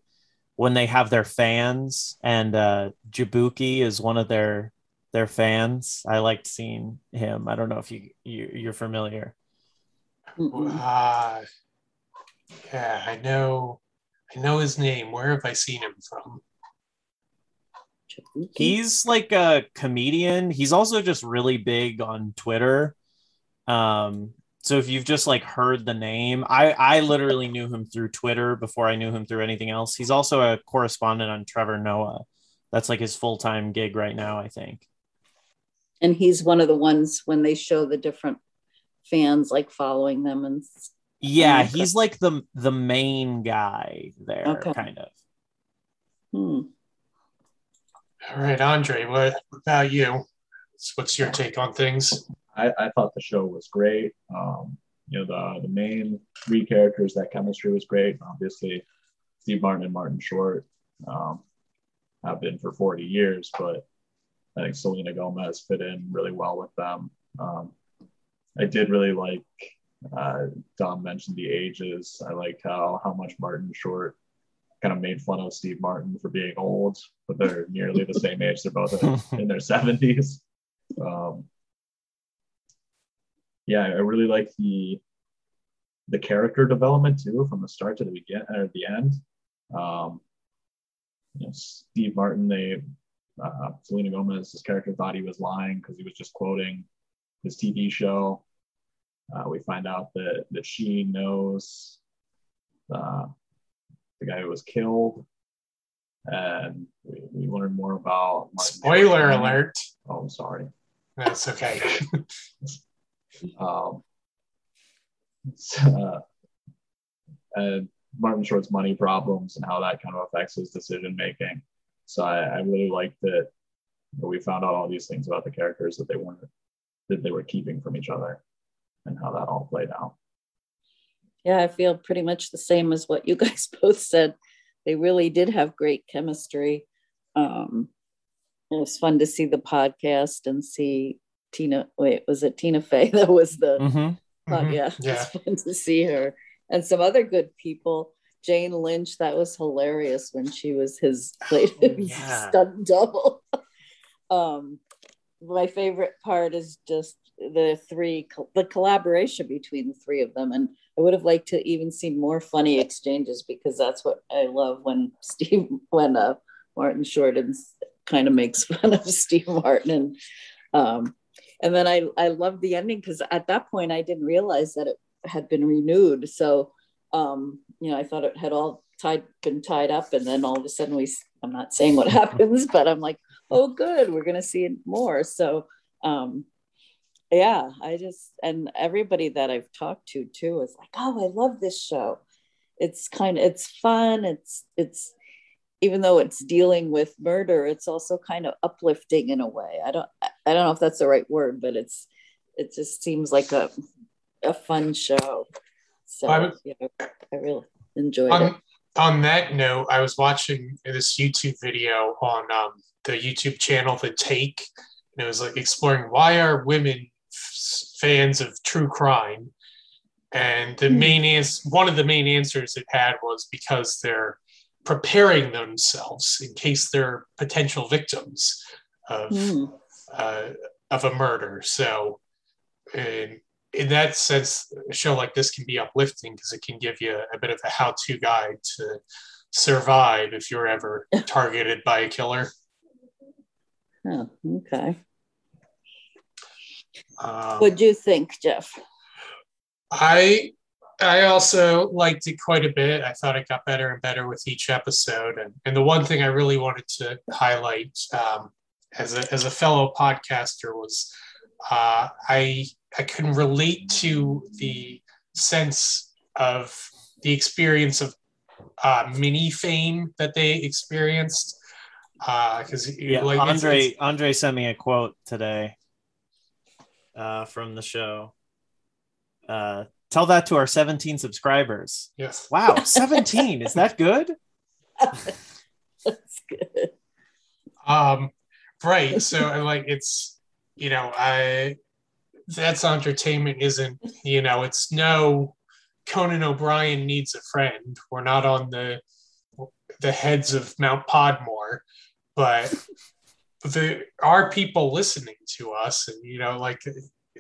when they have their fans and uh Jaboukie is one of their their fans i liked seeing him i don't know if you, you you're familiar. Uh, yeah, I know. I know his name. Where have I seen him from? he's like a comedian he's also just really big on twitter um so if you've just like heard the name i i literally knew him through twitter before i knew him through anything else he's also a correspondent on trevor noah that's like his full-time gig right now i think and he's one of the ones when they show the different fans like following them and yeah Okay. he's like the the main guy there Okay. kind of hmm. All right, Andre. What about you? What's your take on things? I, I thought the show was great. Um, you know, the the main three characters, that chemistry was great. Obviously, Steve Martin and Martin Short um, have been for 40 years, but I think Selena Gomez fit in really well with them. Um, I did really like uh, Dom mentioned the ages. I like how how much Martin Short kind of made fun of Steve Martin for being old, but they're nearly the same age. They're both in, in their 70s. Um, yeah, I really like the the character development too, from the start to the begin or the end. Um, you know, Steve Martin, they uh, Selena Gomez, his character thought he was lying because he was just quoting his TV show. Uh, we find out that that she knows uh, the guy who was killed, and we, we learn more about. Martin Spoiler alert. Oh, I'm sorry. That's okay. Um, uh, and Martin Short's money problems and how that kind of affects his decision making. So I, I really liked that we found out all these things about the characters that they weren't that they were keeping from each other and how that all played out. Yeah, I feel pretty much the same as what you guys both said. They really did have great chemistry. Um, it was fun to see the podcast and see Tina. Wait, was it Tina Fey that was the? Mhm. Oh, yeah, Yeah. it's fun to see her and some other good people. Jane Lynch, that was hilarious when she was his played his yeah. stunt double. um, my favorite part is just the three, the collaboration between the three of them, and I would have liked to even see more funny exchanges because that's what I love when Steve, when uh, Martin Short and kind of makes fun of Steve Martin and. Um, and then I I loved the ending because at that point I didn't realize that it had been renewed. So um, you know I thought it had all tied been tied up, and then all of a sudden we I'm not saying what happens, but I'm like, oh good, we're gonna see more. So um, yeah, I just and everybody that I've talked to too is like, oh, I love this show. It's kind of it's fun. It's it's even though it's dealing with murder, it's also kind of uplifting in a way. I don't I don't know if that's the right word, but it's it just seems like a a fun show. So I would- yeah, I really enjoyed it. on, that note, I was watching this YouTube video on um, the YouTube channel The Take, and it was like exploring why are women fans of true crime, and the Hmm. main ans- one of the main answers it had was because they're preparing themselves in case they're potential victims of Hmm. uh, of a murder. So, in, in that sense, a show like this can be uplifting because it can give you a bit of a how-to guide to survive if you're ever targeted by a killer. Oh, okay. Um, what do you think, Jeff? I I also liked it quite a bit. I thought it got better and better with each episode. And, and the one thing I really wanted to highlight um, as a as a fellow podcaster was uh, I I can relate to the sense of the experience of uh, mini fame that they experienced. Because Yeah, like Andre Andre sent me a quote today uh, from the show. Uh, tell that to our 17 subscribers. yes. Wow, 17 is that good? That's good. Um, right. So like it's you know, I That's Auntertainment isn't, you know, it's no Conan O'Brien needs a friend. We're not on the the heads of Mount Podmore, but there are people listening to us and you know, like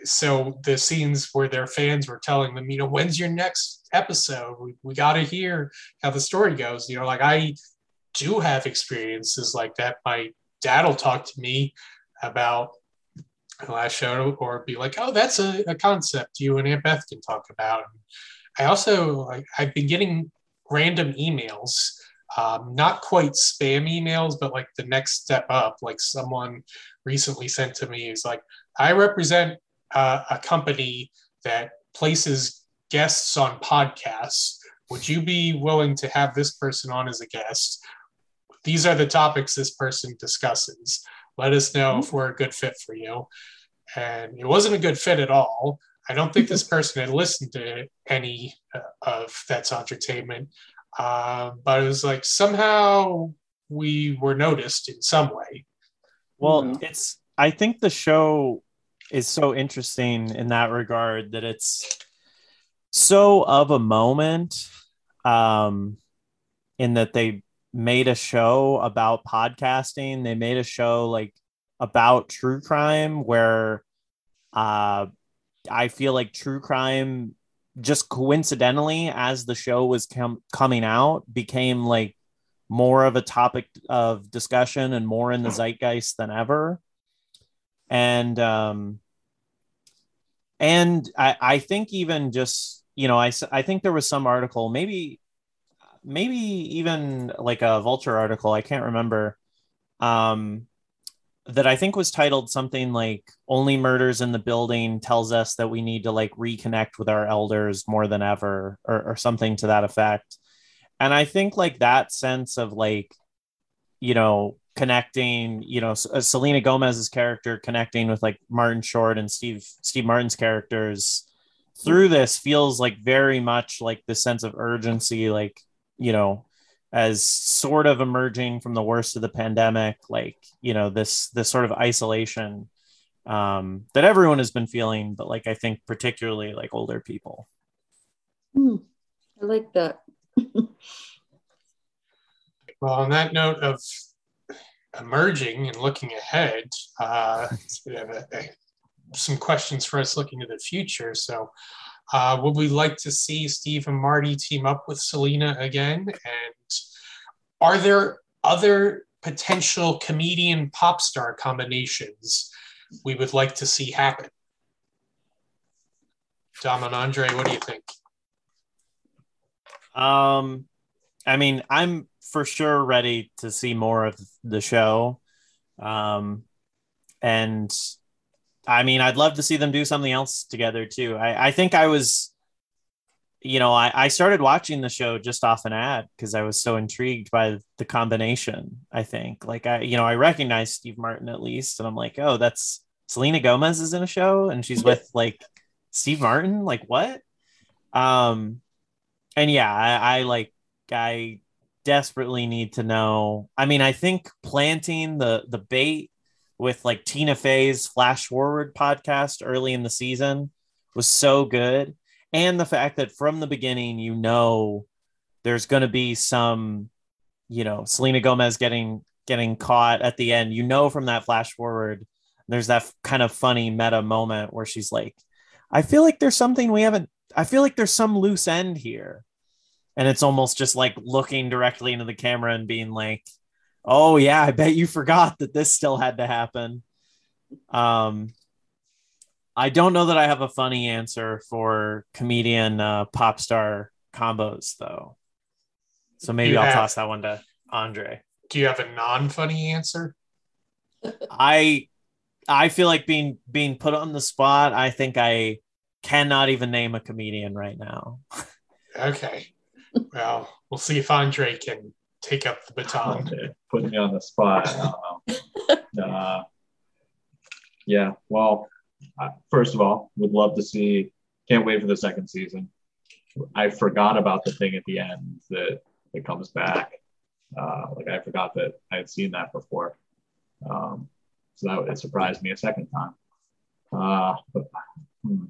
so the scenes where their fans were telling them, you know, when's your next episode? We, we got to hear how the story goes. You know, like I do have experiences like that. My dad will talk to me about the last show or be like, oh, that's a, a concept you and Aunt Beth can talk about. I also, like, I've been getting random emails, um, not quite spam emails, but like the next step up. Like someone recently sent to me is like, I represent uh, a company that places guests on podcasts. Would you be willing to have this person on as a guest? These are the topics this person discusses. Let us know if we're a good fit for you. And it wasn't a good fit at all. I don't think this person had listened to any uh, of That's Auntertainment, uh, but it was like somehow we were noticed in some way. Well, Mhm. it's I think the show is so interesting in that regard that it's so of a moment um in that they made a show about podcasting. They made a show like about true crime where uh i feel like true crime just coincidentally as the show was com- coming out became like more of a topic of discussion and more in the zeitgeist than ever and um and i i think even just you know I, I think there was some article maybe maybe even like a vulture article i can't remember um that i think was titled something like only murders in the building tells us that we need to like reconnect with our elders more than ever or, or something to that effect. And I think like that sense of like, you know, connecting, you know, uh, Selena Gomez's character connecting with like Martin Short and Steve Steve Martin's characters through this feels like very much like the sense of urgency, like you know, as sort of emerging from the worst of the pandemic, like you know, this this sort of isolation um, that everyone has been feeling, but like I think particularly like older people. Hmm, I like that. Well, on that note of emerging and looking ahead, uh, some questions for us looking to the future. So, uh, would we like to see Steve and Marty team up with Selena again? And are there other potential comedian pop star combinations we would like to see happen? Dom and Andre, what do you think? Um, I mean, I'm for sure ready to see more of the show. Um, and I mean, I'd love to see them do something else together too. I, I think I was, you know, I, I started watching the show just off an ad because I was so intrigued by the combination. I think, like, I, you know, I recognized Steve Martin at least, and I'm like, oh, that's Selena Gomez is in a show and she's with like Steve Martin. Like, what? Um, and yeah, I, I like I desperately need to know. I mean, I think planting the the bait with like Tina Fey's Flash Forward podcast early in the season was so good, and the fact that from the beginning you know there's going to be some, you know, Selena Gomez getting getting caught at the end. You know from that Flash Forward, there's that kind of funny meta moment where she's like, "I feel like there's something we haven't." I feel like there's some loose end here and it's almost just like looking directly into the camera and being like oh yeah i bet you forgot that this still had to happen um i don't know that i have a funny answer for comedian uh, pop star combos though so maybe You i'll have- toss that one to andre Do you have a non-funny answer? i i feel like being being put on the spot i think i cannot even name a comedian right now Okay. Well, we'll see if Andre can take up the baton. Okay, Putting me on the spot. I don't know. uh, yeah, well, uh, first of all, would love to see, can't wait for the second season. I forgot about the thing at the end that, that comes back. Uh, like, I forgot that I had seen that before. Um, so that it surprised me a second time. Uh, but, hmm.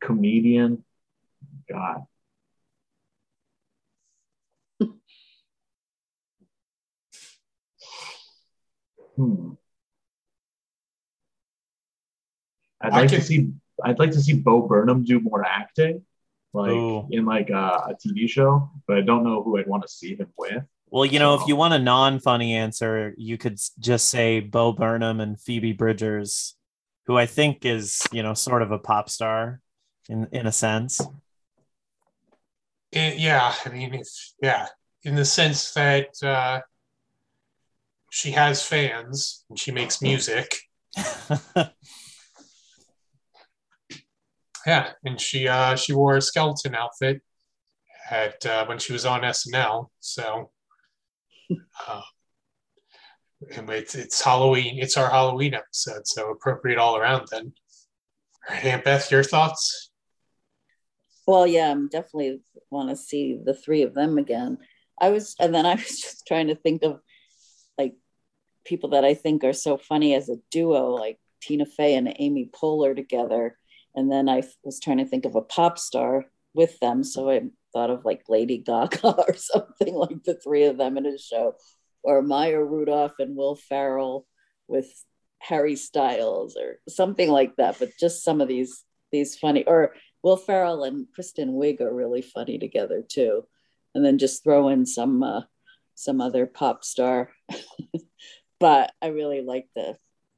Comedian, God. Hmm. I'd I like can- to see. I'd like to see Bo Burnham do more acting, like Ooh. in like a, a TV show. But I don't know who I'd want to see him with. Well, you know, if you want a non-funny answer, you could just say Bo Burnham and Phoebe Bridgers, who I think is, you know, sort of a pop star in in a sense. It- yeah, I mean, if, yeah, in the sense that uh, she has fans and she makes music. Yeah, and she uh, she wore a skeleton outfit at uh, when she was on SNL. So, uh, and it's it's Halloween. It's our Halloween episode, so appropriate all around. Then, all right, Aunt Beth, your thoughts? Well, yeah, I'm definitely want to see the three of them again. I was, and then I was just trying to think of people that I think are so funny as a duo, like Tina Fey and Amy Poehler together. And then I was trying to think of a pop star with them, so I thought of like Lady Gaga or something like the three of them in a show, or Maya Rudolph and Will Ferrell with Harry Styles or something like that. But just some of these these funny or Will Ferrell and Kristen Wiig are really funny together too, and then just throw in some uh, some other pop star. but I really like the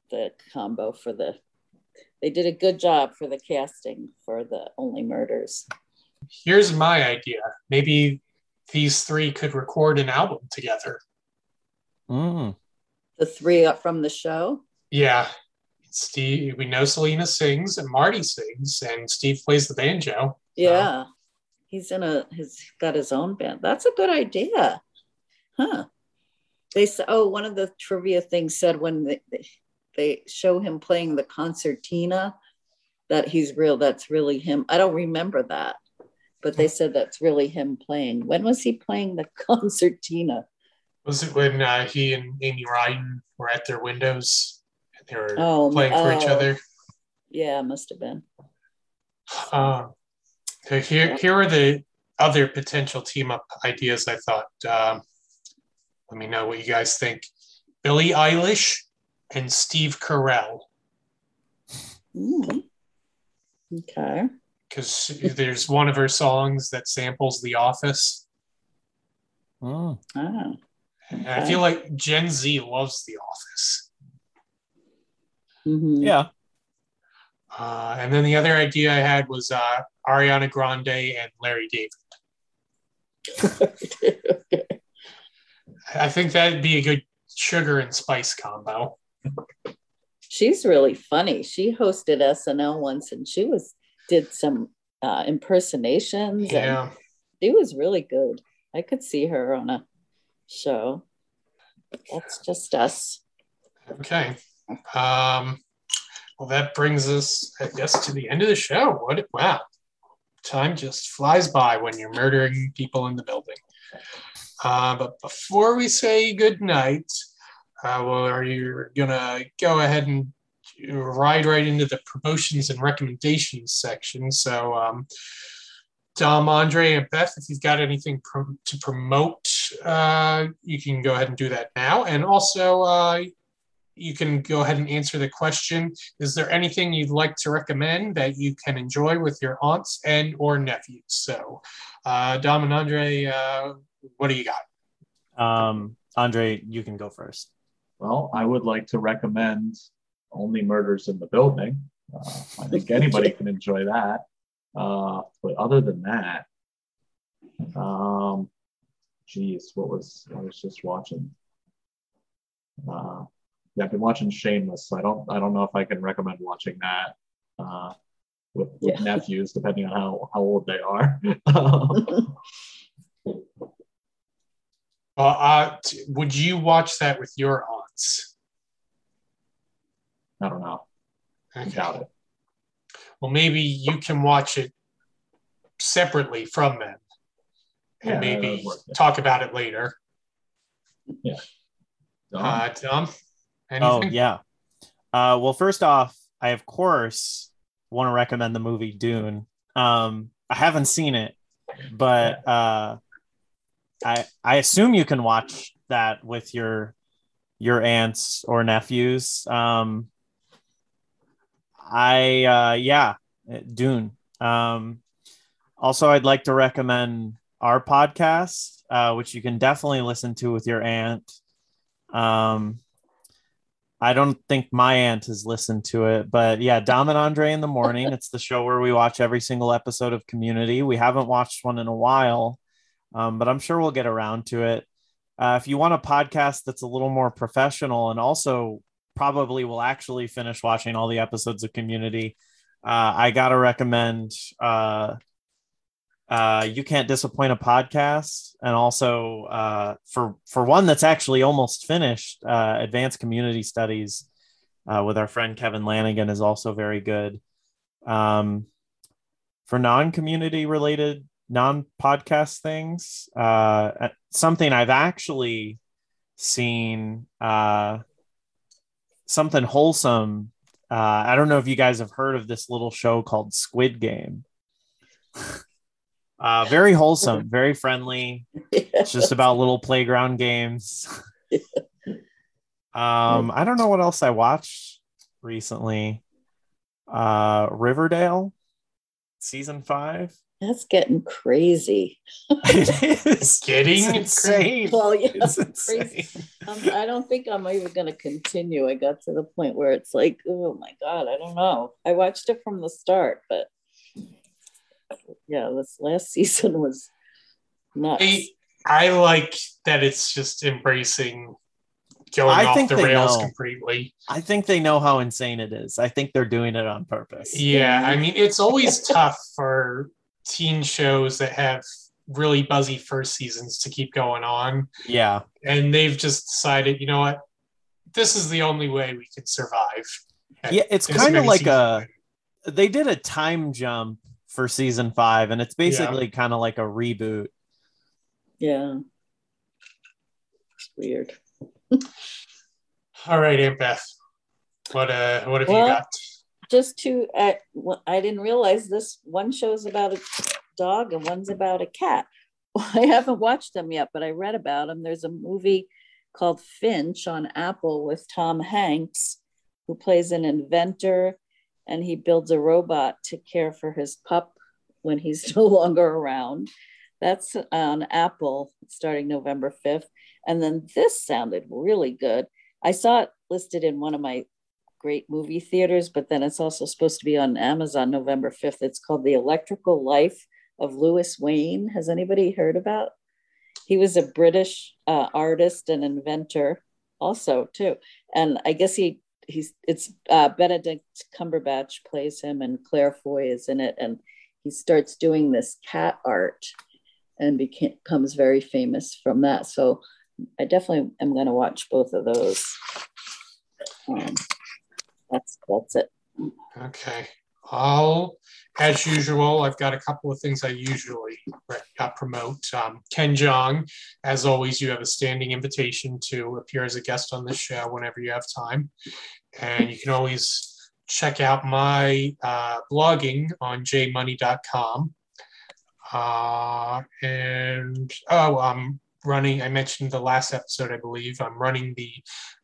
the combo for the. They did a good job for the casting for the Only Murders. Here's my idea. Maybe these three could record an album together. Mm. The three up from the show. Yeah, Steve. We know Selena sings and Marty sings, and Steve plays the banjo. Yeah, He's in a he's got his own band. That's a good idea. Huh. They said oh, one of the trivia things said when they, they, show him playing the concertina that he's real, that's really him. I don't remember that, but they said that's really him playing. When was he playing the concertina? Was it when uh, he and Amy Ryan were at their windows and they were Oh, playing for each oh. other? Yeah, must have been. Um, so here, here are the other potential team up ideas. I thought. Um, let me know what you guys think. Billie Eilish and Steve Carell, Mm. Okay. because there's one of her songs that samples The Office. Mm. Ah. And I feel like Gen Z loves The Office. Mhm. Yeah. Uh, and then the other idea I had was uh, Ariana Grande and Larry David. I think that'd be a good sugar and spice combo. She's really funny. She hosted SNL once and she was did some uh, impersonations Yeah. and she was really good. I could see her on a show. That's just us. Okay. Um, well, that brings us, I guess, to the end of the show. What? Wow. Time just flies by when you're murdering people in the building. Uh, but before we say good night, uh, well, are you gonna go ahead and ride right into the promotions and recommendations section? So, um, Dom, Andre, and Beth, if you've got anything pro- to promote, uh, you can go ahead and do that now. And also, uh, you can go ahead and answer the question is there anything you'd like to recommend that you can enjoy with your aunts and or nephews so uh, dom and andre uh, what do you got Um, Andre, you can go first. Well, I would like to recommend Only Murders in the Building. Uh, I think anybody can enjoy that. Uh, but other than that, um, geez, what was I was just watching? Uh, yeah, I've been watching Shameless. So I don't I don't know if I can recommend watching that uh, with, with Yeah. nephews, depending on how, how old they are. Uh, uh, t- would you watch that with your aunts I don't know. I okay. doubt it. well maybe you can watch it separately from them and Yeah, maybe work, yeah. talk about it later Dom? uh, dom Oh yeah. Uh, well, first off, I of course want to recommend the movie Dune. Um, I haven't seen it, but uh, I I assume you can watch that with your your aunts or nephews. Um, I uh, yeah, Dune. Um, also, I'd like to recommend our podcast, uh, which you can definitely listen to with your aunt. Um, I don't think my aunt has listened to it, but yeah, Dom and Andre in the morning. It's the show where we watch every single episode of Community. We haven't watched one in a while, um, but I'm sure we'll get around to it. Uh, if you want a podcast that's a little more professional and also probably will actually finish watching all the episodes of Community, uh, I gotta recommend uh, uh, you can't disappoint a podcast, and also uh, for for one that's actually almost finished, uh, advanced community studies with our friend Kevin Lanigan is also very good. Um, for non-community related, non-podcast things, uh, something I've actually seen uh, something wholesome. Uh, I don't know if you guys have heard of this little show called Squid Game. Uh, very wholesome, very friendly. It's just about little playground games. um, I don't know what else I watched recently. Uh, Riverdale, season five. That's getting crazy. it is Getting it's insane. Well, yeah, It's crazy. insane. Um, I don't think I'm even going to continue. I got to the point where it's like, oh my God, I don't know. I watched it from the start, but yeah, this last season was nuts. I, I like that it's just embracing going I off think the rails know. completely. I think they know how insane it is. I think they're doing it on purpose. Yeah, I mean, it's always tough for teen shows that have really buzzy first seasons to keep going on. Yeah. And they've just decided, you know what? This is the only way we can survive. Yeah, it's kind of like seasons. a they did a time jump for season five, and it's basically kind of like a reboot. Yeah. It's weird. All right, Aunt Beth. What uh what have Well, you got? Just to, uh, I didn't realize this one show's about a dog and one's about a cat. I haven't watched them yet, but I read about them. There's a movie called Finch on Apple with Tom Hanks, who plays an inventor and he builds a robot to care for his pup when he's no longer around. That's on Apple starting November 5th. And then this sounded really good. I saw it listed in one of my great movie theaters, but then it's also supposed to be on Amazon November 5th. It's called The Electrical Life of Louis Wain. Has anybody heard about? He was a British uh, artist and inventor, also too. And I guess he he's it's uh, Benedict Cumberbatch plays him, and Claire Foy is in it, and he starts doing this cat art, and becomes very famous from that. So I definitely am going to watch both of those. Um, that's that's it. Okay. I'll, as usual, I've got a couple of things I usually uh, promote. Um, Ken Jeong, as always, you have a standing invitation to appear as a guest on this show whenever you have time. And you can always check out my uh, blogging on jmunney.com. Uh, and oh, I'm running, I mentioned the last episode, I believe, I'm running the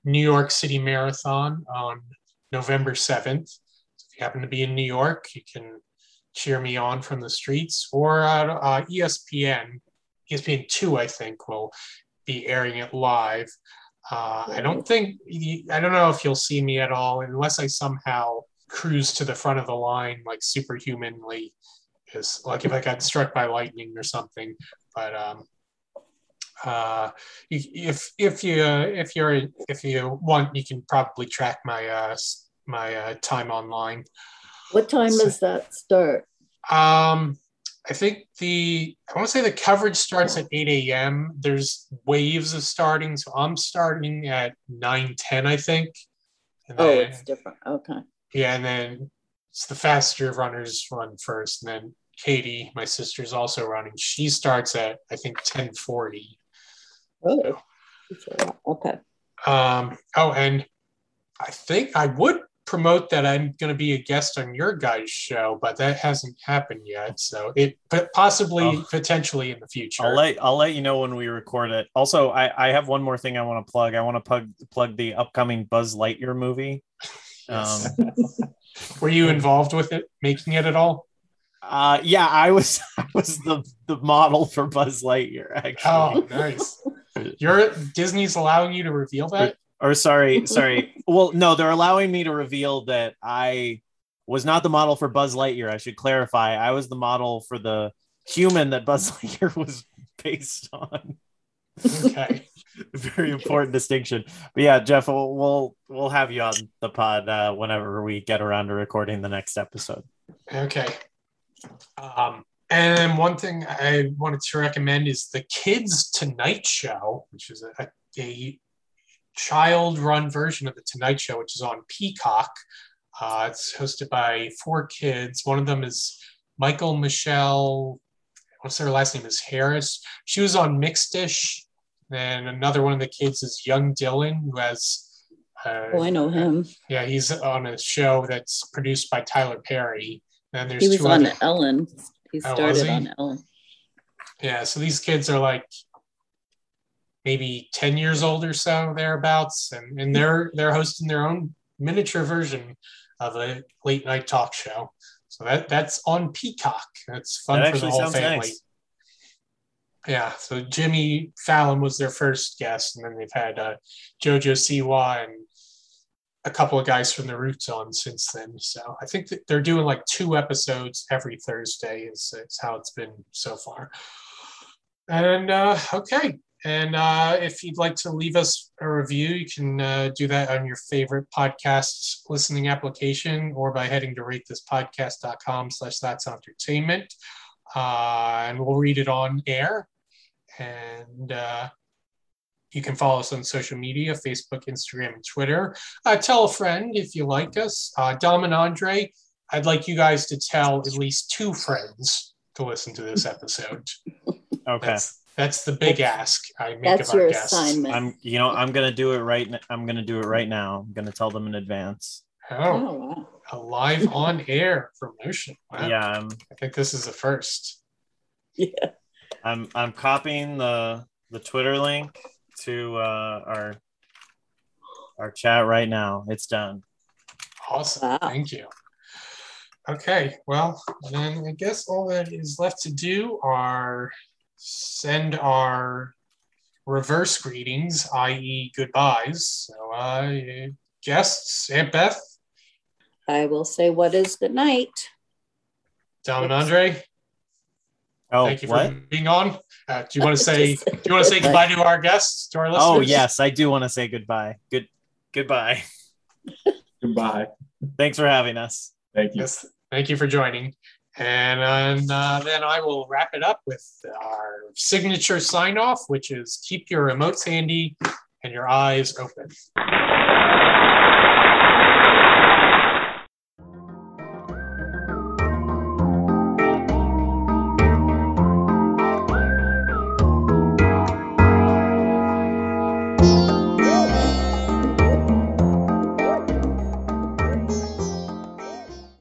New York City Marathon on November 7th. So if you happen to be in New York, you can cheer me on from the streets or uh, ESPN. ESPN 2, I think, will be airing it live. Uh, I don't think, I don't know if you'll see me at all unless I somehow cruise to the front of the line like superhumanly, is like if I got struck by lightning or something. But um, uh, if if you if you're if you want, you can probably track my uh, my uh, time online. What time So- does that start? Um, I think the I want to say the coverage starts at 8 a.m. There's waves of starting, so I'm starting at 9 10, I think. And Oh, then, it's different. Okay. yeah, and then it's the faster runners run first, and then Katie, my sister's also running. She starts at I think 1040. Really? Okay. Um, oh, and I think I would promote that I'm going to be a guest on your guys' show, but that hasn't happened yet. So it, but possibly, Oh. potentially in the future. I'll let I'll let you know when we record it. Also, I, I have one more thing I want to plug. I want to plug plug the upcoming Buzz Lightyear movie. Um, Were you involved with it, making it at all? uh, yeah, I was I was the the model for Buzz Lightyear actually. Oh, nice. You're Disney's allowing you to reveal that. Or sorry, sorry. well, no, they're allowing me to reveal that I was not the model for Buzz Lightyear. I should clarify. I was the model for the human that Buzz Lightyear was based on. Okay. Very important distinction. But yeah, Jeff, we'll we'll, we'll have you on the pod uh, whenever we get around to recording the next episode. Okay. Um, and one thing I wanted to recommend is the Kids Tonight Show, which is a, a child-run version of the Tonight Show, which is on Peacock. Uh, it's hosted by four kids. One of them is Mykal-Michelle. What's her last name? Is Harris. She was on Mixed-ish. Then another one of the kids is Young Dylan, who has. Uh, Oh, I know him. Yeah, he's on a show that's produced by Tyler Perry. And there's He was on other, Ellen. He Oh, started he? on Ellen. yeah. So these kids are like maybe ten years old or so thereabouts, and and they're they're hosting their own miniature version of a late night talk show. So that that's on Peacock. That's fun That for the whole sounds family. nice. Yeah, so Jimmy Fallon was their first guest, and then they've had uh, JoJo Siwa and a couple of guys from the Roots on since then. So I think they're doing like two episodes every Thursday. Is, is how it's been so far. And uh, okay, and uh, if you'd like to leave us a review, you can uh, do that on your favorite podcast listening application or by heading to ratethispodcast.com slash that's auntertainment. uh, and we'll read it on air. And uh, you can follow us on social media Facebook, Instagram, and Twitter. Uh, tell a friend if you like us. Uh, Dom and Andre, I'd like you guys to tell at least two friends to listen to this episode. Okay. That's, that's the big ask I make That's of our your guests. assignment. I'm you know, I'm gonna do it right n- I'm gonna do it right now. I'm gonna tell them in advance. Oh, oh, wow. a live on air promotion. Wow. Yeah, I'm I think this is the first. Yeah. I'm I'm copying the the Twitter link to uh our our chat right now. It's done. Awesome. Wow. Thank you. Okay, well, then I guess all that is left to do are send our reverse greetings, i.e., goodbyes. So, uh, guests, Aunt Beth, I will say what is good night. Dom and Andre, Oh, thank you for what? being on. Uh, do you want to say? Just- do you want to say goodbye to our guests, to our listeners? Oh yes, I do want to say goodbye. Good goodbye. Goodbye. Thanks for having us. Thank you. Yes, thank you for joining. And, and uh, then I will wrap it up with our signature sign off, which is keep your remotes handy and your eyes open.